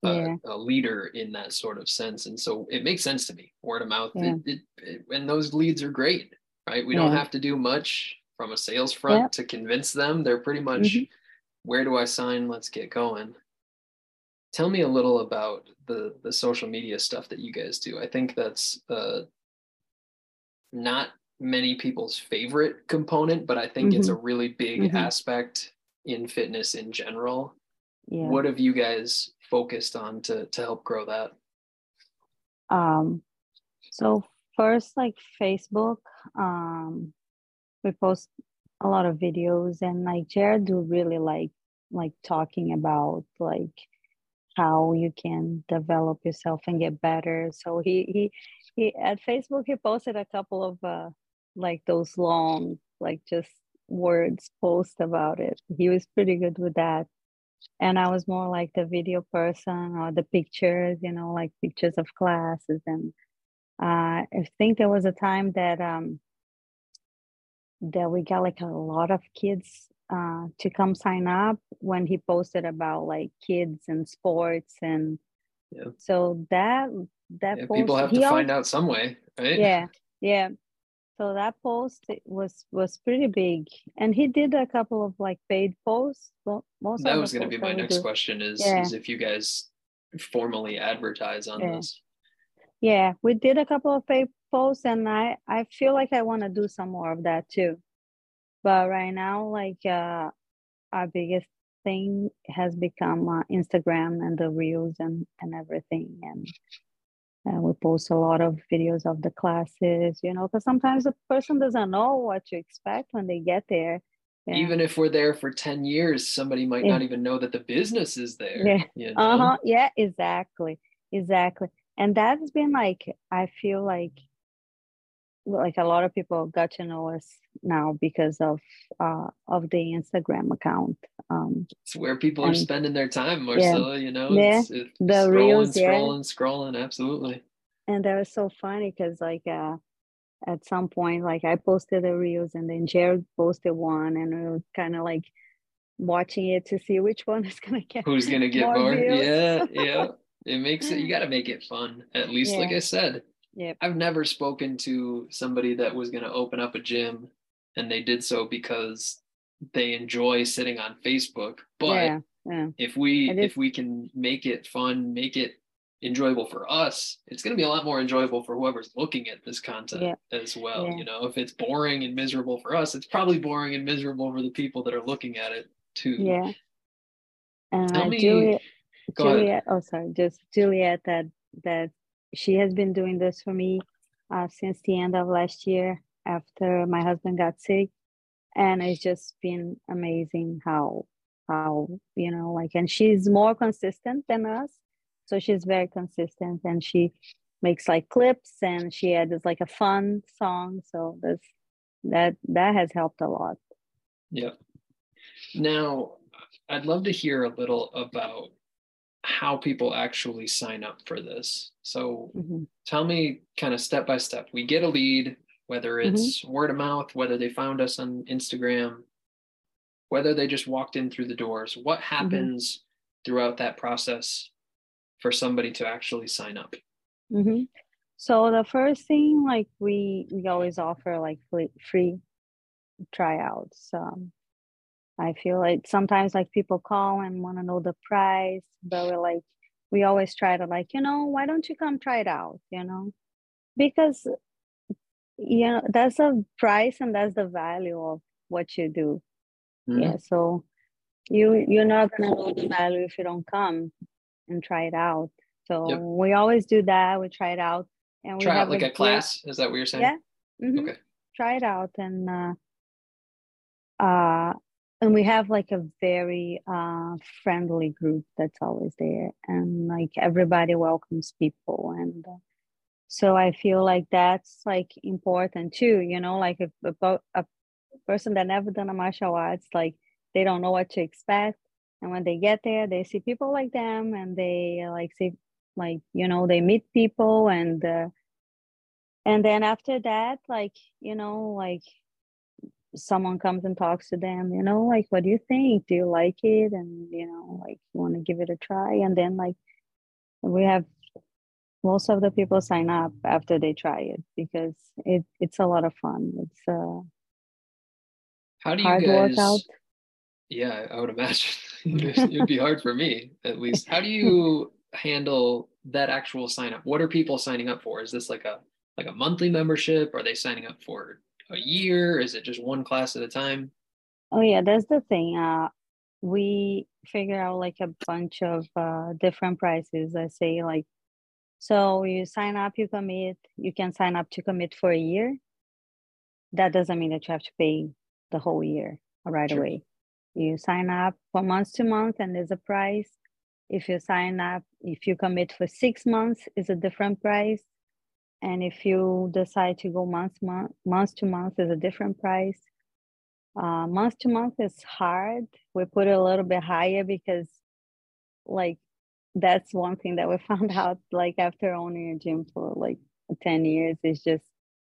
a, Yeah. a leader in that sort of sense. And so it makes sense to me. Word of mouth, Yeah. it, it, and those leads are great, right? We don't have to do much from a sales front to convince them. They're pretty much Mhm. Where do I sign? Let's get going. Tell me a little about the the social media stuff that you guys do. I think that's uh, not many people's favorite component, but I think it's a really big Mhm. aspect in fitness in general. yeah What have you guys focused on to to help grow that? Um, so first, like Facebook, um, we post a lot of videos, and like Jared do really like like talking about like how you can develop yourself and get better. So he he he at Facebook he posted a couple of uh like those long like just words post about it. He was pretty good with that. and I was more like the video person or the pictures, you know, like pictures of classes. And uh, I think there was a time that um, that we got like a lot of kids uh, to come sign up when he posted about like kids and sports and Yeah. so that that Yeah, post, people have to find out some way, right? yeah yeah so that post was was pretty big and he did a couple of like paid posts Mo- most That was going to be my next do- question is, Yeah. is if you guys formally advertise on this. yeah we did a couple of paid posts and i i feel like i want to do some more of that too but right now like uh our biggest thing has become uh, instagram and the reels and and everything and uh, we post a lot of videos of the classes you know because sometimes a person doesn't know what to expect when they get there Yeah. Even if we're there for 10 years, somebody might Yeah. not even know that the business is there. Yeah. You know? uh-huh yeah exactly exactly and that's been like i feel like like a lot of people got to know us now because of uh of the instagram account um It's where people are spending their time, Yeah. Marcela, you know? Yeah. It's, it's The scrolling, reels, yeah. scrolling, scrolling. Absolutely. and that was so funny because like uh at some point like i posted the reels and then jared posted one and we were kind of like watching it to see which one is gonna get Who's going to get More more? Yeah. Yeah. It makes it, you got to make it fun. At least, like I said, Yep. I've never spoken to somebody that was going to open up a gym and they did so because they enjoy sitting on Facebook. But yeah yeah if we if we can make it fun make it enjoyable for us it's going to be a lot more enjoyable for whoever's looking at this content Yeah. as well Yeah. you know if it's boring and miserable for us it's probably boring and miserable for the people that are looking at it too yeah and Tell uh, me- juliet go ahead. Juliet, oh sorry, just Juliet that that she has been doing this for me uh, since the end of last year after my husband got sick, and it's just been amazing how how you know like and she's more consistent than us, so she's very consistent and she makes like clips and she adds like a fun song, so this that that has helped a lot. yeah now i'd love to hear a little about how people actually sign up for this so Mhm. tell me kind of step by step. We get a lead, whether Mm-hmm. it's word of mouth, whether they found us on Instagram, whether they just walked in through the doors. What Mm-hmm. happens throughout that process for somebody to actually sign up? hmm So the first thing, like we we always offer like free, free tryouts. Um, I feel like sometimes like people call and want to know the price, but we're like we always try to like you know why don't you come try it out, you know, because you know that's the price and that's the value of what you do. Mm-hmm. Yeah, so you you're not gonna know the value if you don't come and try it out. So Yep. we always do that. We try it out, and we Try have out like a great- class. Is that what you're saying? Yeah. mhm, Okay. Try it out, and uh, uh, and we have like a very uh friendly group that's always there, and like everybody welcomes people, and uh, so I feel like that's like important too. You know, like if a, a person that never done a martial arts, like they don't know what to expect. And when they get there, they see people like them and they like see, like, you know, they meet people and, uh, and then after that, like, you know, like someone comes and talks to them, you know, like, what do you think? Do you like it? And, you know, like, you want to give it a try? And then, like, we have most of the people sign up after they try it because it, it's a lot of fun. It's uh, How do you hard guys? workout. Yeah, I would imagine it'd be hard for me at least. How do you handle that actual sign up? What are people signing up for? Is this like a like a monthly membership? Are they signing up for a year? Is it just one class at a time? Oh yeah, that's the thing. Uh, we figure out like a bunch of uh, different prices. I say like, so you sign up, you commit. You can sign up to commit for a year. That doesn't mean that you have to pay the whole year right Sure. away. You sign up for month to month, and there's a price. If you sign up, if you commit for six months, is a different price. And if you decide to go month month month to month, is a different price. Uh, month to month is hard. We put it a little bit higher because, like, that's one thing that we found out. Like after owning a gym for like ten years, it's just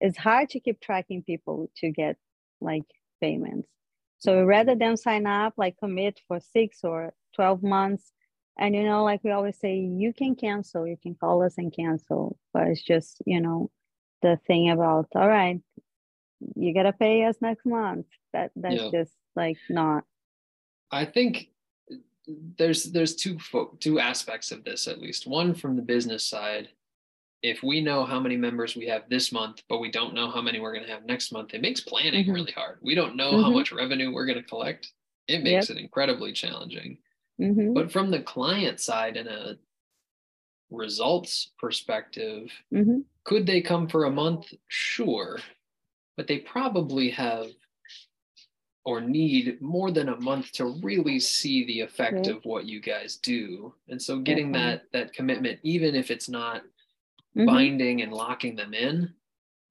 it's hard to keep tracking people to get like payments. So rather than sign up, like commit for six or twelve months, and you know, like we always say, you can cancel, you can call us and cancel, but it's just you know the thing about all right you gotta pay us next month. That that's yeah. just like not. I think there's there's two fo- two aspects of this at least. One from the business side. If we know how many members we have this month, but we don't know how many we're going to have next month, it makes planning mm-hmm. really hard. We don't know mm-hmm. how much revenue we're going to collect. It makes yep. it incredibly challenging. Mm-hmm. But from the client side and a results perspective, mm-hmm. could they come for a month? Sure but they probably have or need more than a month to really see the effect of what you guys do and so getting that that commitment even if it's not mm-hmm. binding and locking them in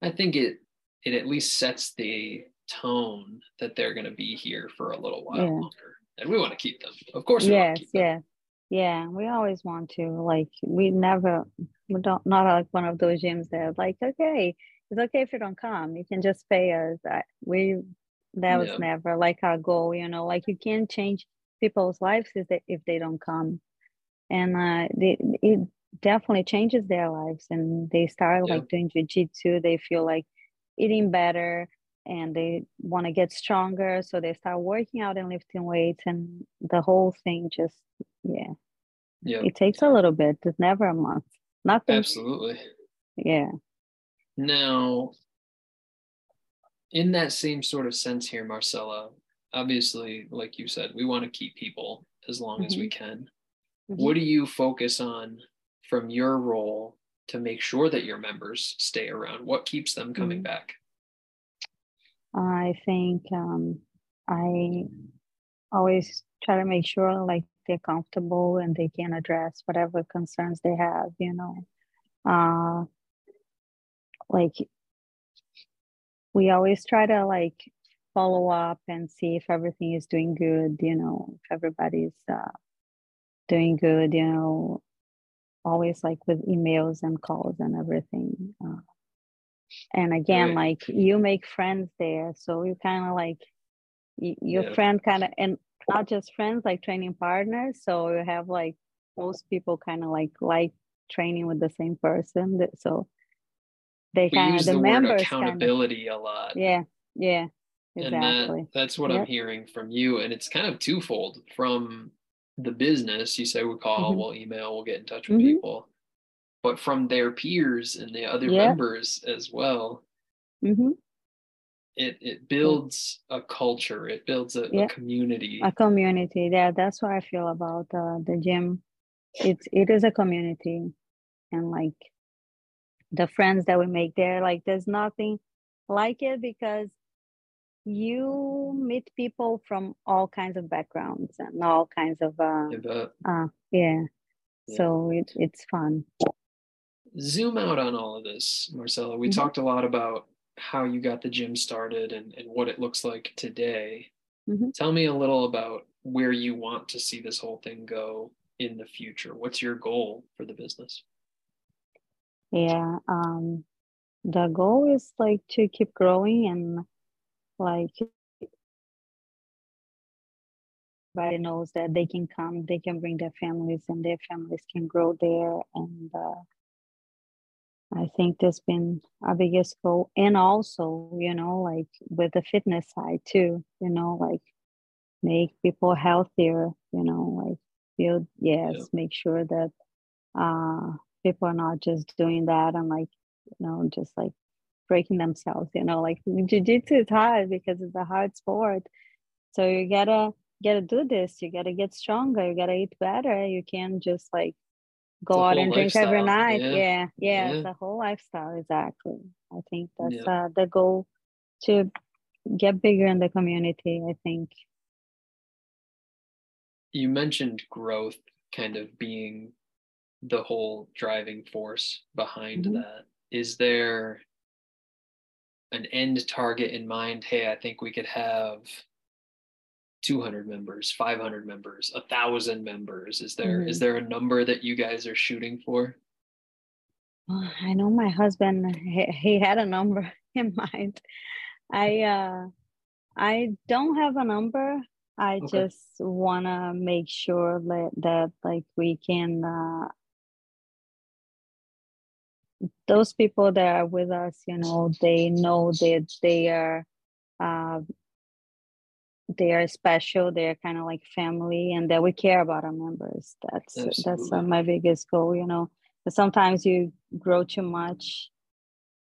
i think it it at least sets the tone that they're going to be here for a little while yeah. longer and we want to keep them. Of course yes yeah. Yeah we always want to like we never we don't not like one of those gyms that like okay it's okay if you don't come. You can just pay us. We that was yeah. never like our goal you know like you can't change people's lives if they, if they don't come. And uh they, it definitely changes their lives and they start yeah. like doing jiu-jitsu they feel like eating better and they want to get stronger so they start working out and lifting weights and the whole thing just yeah yeah it takes a little bit it's never a month nothing absolutely yeah now, in that same sort of sense here, Marcela, obviously, like you said, we want to keep people as long mm-hmm. as we mm-hmm. can. Mm-hmm. What do you focus on from your role to make sure that your members stay around? What keeps them coming mm-hmm. back? I think um, I always try to make sure like they're comfortable and they can address whatever concerns they have, you know. Uh, like we always try to like follow up and see if everything is doing good you know if everybody's uh, doing good you know always like with emails and calls and everything uh, and again right. like you make friends there so you kind of like your yeah. friend kind of and not just friends like training partners so you have like most people kind of like like training with the same person that so they kind of the, the members accountability kind of, a lot. Yeah, yeah, exactly. And that, that's what yep. I'm hearing from you, and it's kind of twofold. From the business, you say we call, mm-hmm. we'll email, we'll get in touch with mm-hmm. people, but from their peers and the other yep. members as well. Mm-hmm. It, it builds a culture it builds a, a, community a community yeah that's what i feel about uh, the gym it's it is a community and like the friends that we make there like there's nothing like it because you meet people from all kinds of backgrounds and all kinds of uh, uh yeah. yeah. so it, it's fun zoom out on all of this marcela we mm-hmm. talked a lot about how you got the gym started and, and what it looks like today mm-hmm. tell me a little about where you want to see this whole thing go in the future what's your goal for the business yeah um the goal is like to keep growing and like everybody knows that they can come they can bring their families and their families can grow there and uh, i think that's been our biggest goal. And also you know like with the fitness side too you know like make people healthier you know like build yes yeah. make sure that uh people are not just doing that and like you know just like breaking themselves you know like jiu-jitsu is hard because it's a hard sport. So you gotta gotta do this. You gotta get stronger. You gotta eat better. You can't just like go out and drink every night. Yeah. Yeah, yeah, yeah. the whole lifestyle exactly. I think that's yeah. uh, the goal to get bigger in the community i think. You mentioned growth kind of being the whole driving force behind mm-hmm. that. Is there an end target in mind? Hey i think we could have 200 members 500 members a thousand members is there Mhm. is there a number that you guys are shooting for I know my husband, he, he had a number in mind. I uh I don't have a number. I Okay. just wanna make sure that, that like we can uh those people that are with us, you know, they know that they are uh they are special, they're kind of like family and that we care about our members. That's that's uh, my biggest goal, you know. But sometimes you grow too much,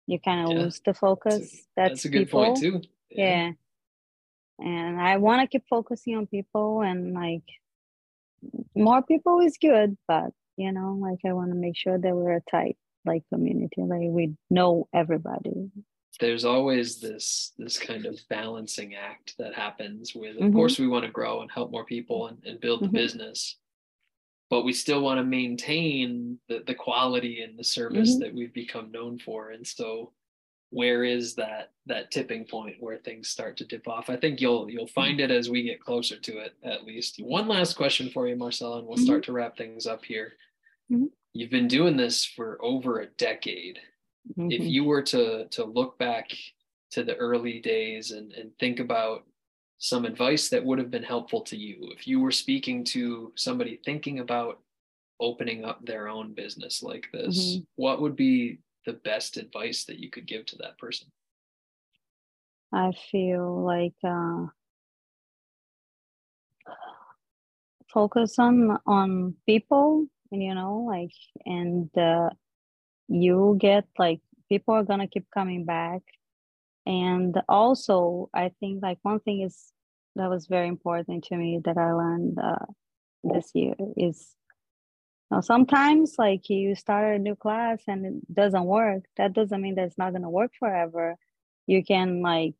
you kind of Yeah, lose the focus. That's, that's a good people. point too Yeah. And I want to keep focusing on people and like more people is good, but you know, like I want to make sure that we're a tight like community, like we know everybody. There's always this this kind of balancing act that happens with of Mhm. course we want to grow and help more people and, and build the Mhm. business but we still want to maintain the, the quality and the service Mhm. that we've become known for and so where is that that tipping point where things start to dip off i think you'll you'll find it as we get closer to it at least one last question for you marcela and we'll start to wrap things up here Mhm. you've been doing this for over a decade if Mhm. you were to to look back to the early days and and think about some advice that would have been helpful to you if you were speaking to somebody thinking about opening up their own business like this Mhm. what would be the best advice that you could give to that person I feel like uh, focus on on people, and you know, like and uh, you get like people are gonna keep coming back, and also I think like one thing is that was very important to me that I learned uh, this year is. Now, sometimes, like you start a new class and it doesn't work. That doesn't mean that it's not gonna work forever. You can like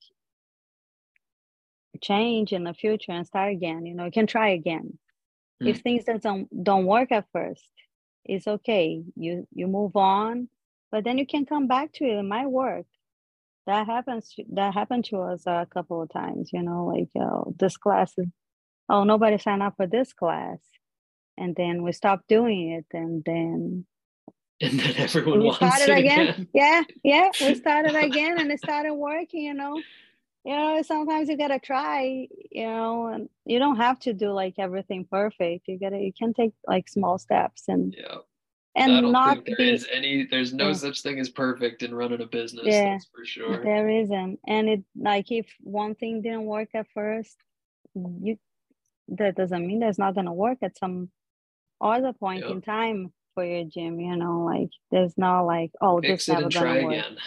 change in the future and start again you know you can try again if things don't don't work at first it's okay you you move on but then you can come back to it it might work that happens that happened to us a couple of times you know like oh this class is oh nobody signed up for this class and then we stopped doing it and then and then everyone we wants started it again. again, Yeah, yeah, we started again and it started working, you know. You know, sometimes you gotta try, you know, and you don't have to do like everything perfect. You gotta you can take like small steps and yeah and not there be is any there's no Yeah. such thing as perfect in running a business Yeah. for sure there isn't. And it like if one thing didn't work at first, you that doesn't mean that's not gonna work at some other point Yeah. in time for your gym, you know, like there's not like, oh, fix this never and gonna try work. again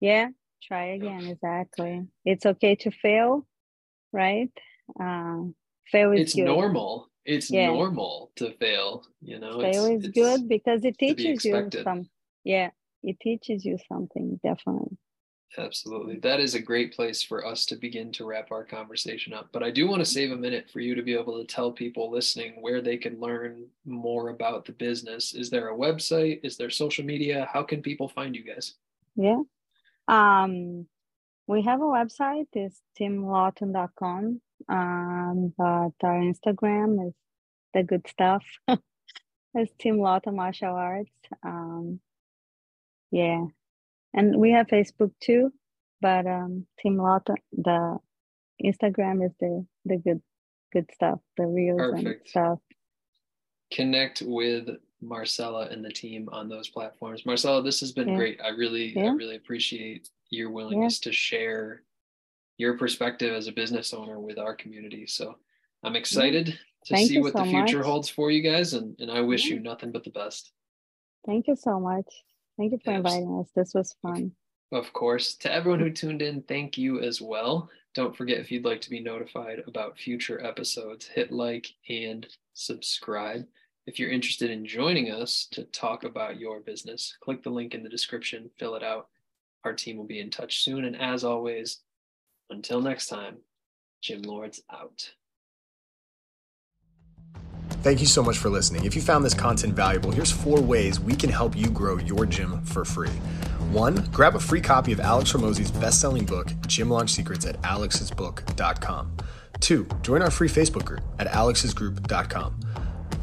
Yeah, try again. Exactly. It's okay to fail, right? Uh, fail is it's good. normal it's Yeah. normal to fail you know Fail it's, is it's good because it be teaches you expected. some. Yeah, it teaches you something definitely. absolutely that is a great place for us to begin to wrap our conversation up but i do want to save a minute for you to be able to tell people listening where they can learn more about the business is there a website is there social media how can people find you guys Yeah. Um, we have a website. It's teamlawton.com. Um, but our Instagram is the good stuff. it's Team Lawton Martial Arts. Um, yeah, and we have Facebook too. But um, Team Lawton, the Instagram is the the good good stuff, the reels and stuff. connect with Marcela and the team on those platforms. Marcela, this has been Yeah. great. I really, I really appreciate your willingness to share your perspective as a business owner with our community. So I'm excited to Thank see what the future much. holds for you guys, and, and I wish Yeah. you nothing but the best. Thank you so much. Thank you for inviting us. This was fun. Of course, to everyone who tuned in, thank you as well. Don't forget if you'd like to be notified about future episodes, hit like and subscribe. If you're interested in joining us to talk about your business, click the link in the description, fill it out. Our team will be in touch soon. And as always, until next time, Gym Lords out. Thank you so much for listening. If you found this content valuable, here's four ways we can help you grow your gym for free. One, grab a free copy of Alex Hormozi's best-selling book, Gym Launch Secrets at alexsbook.com. Two, join our free Facebook group at alexsgroup.com.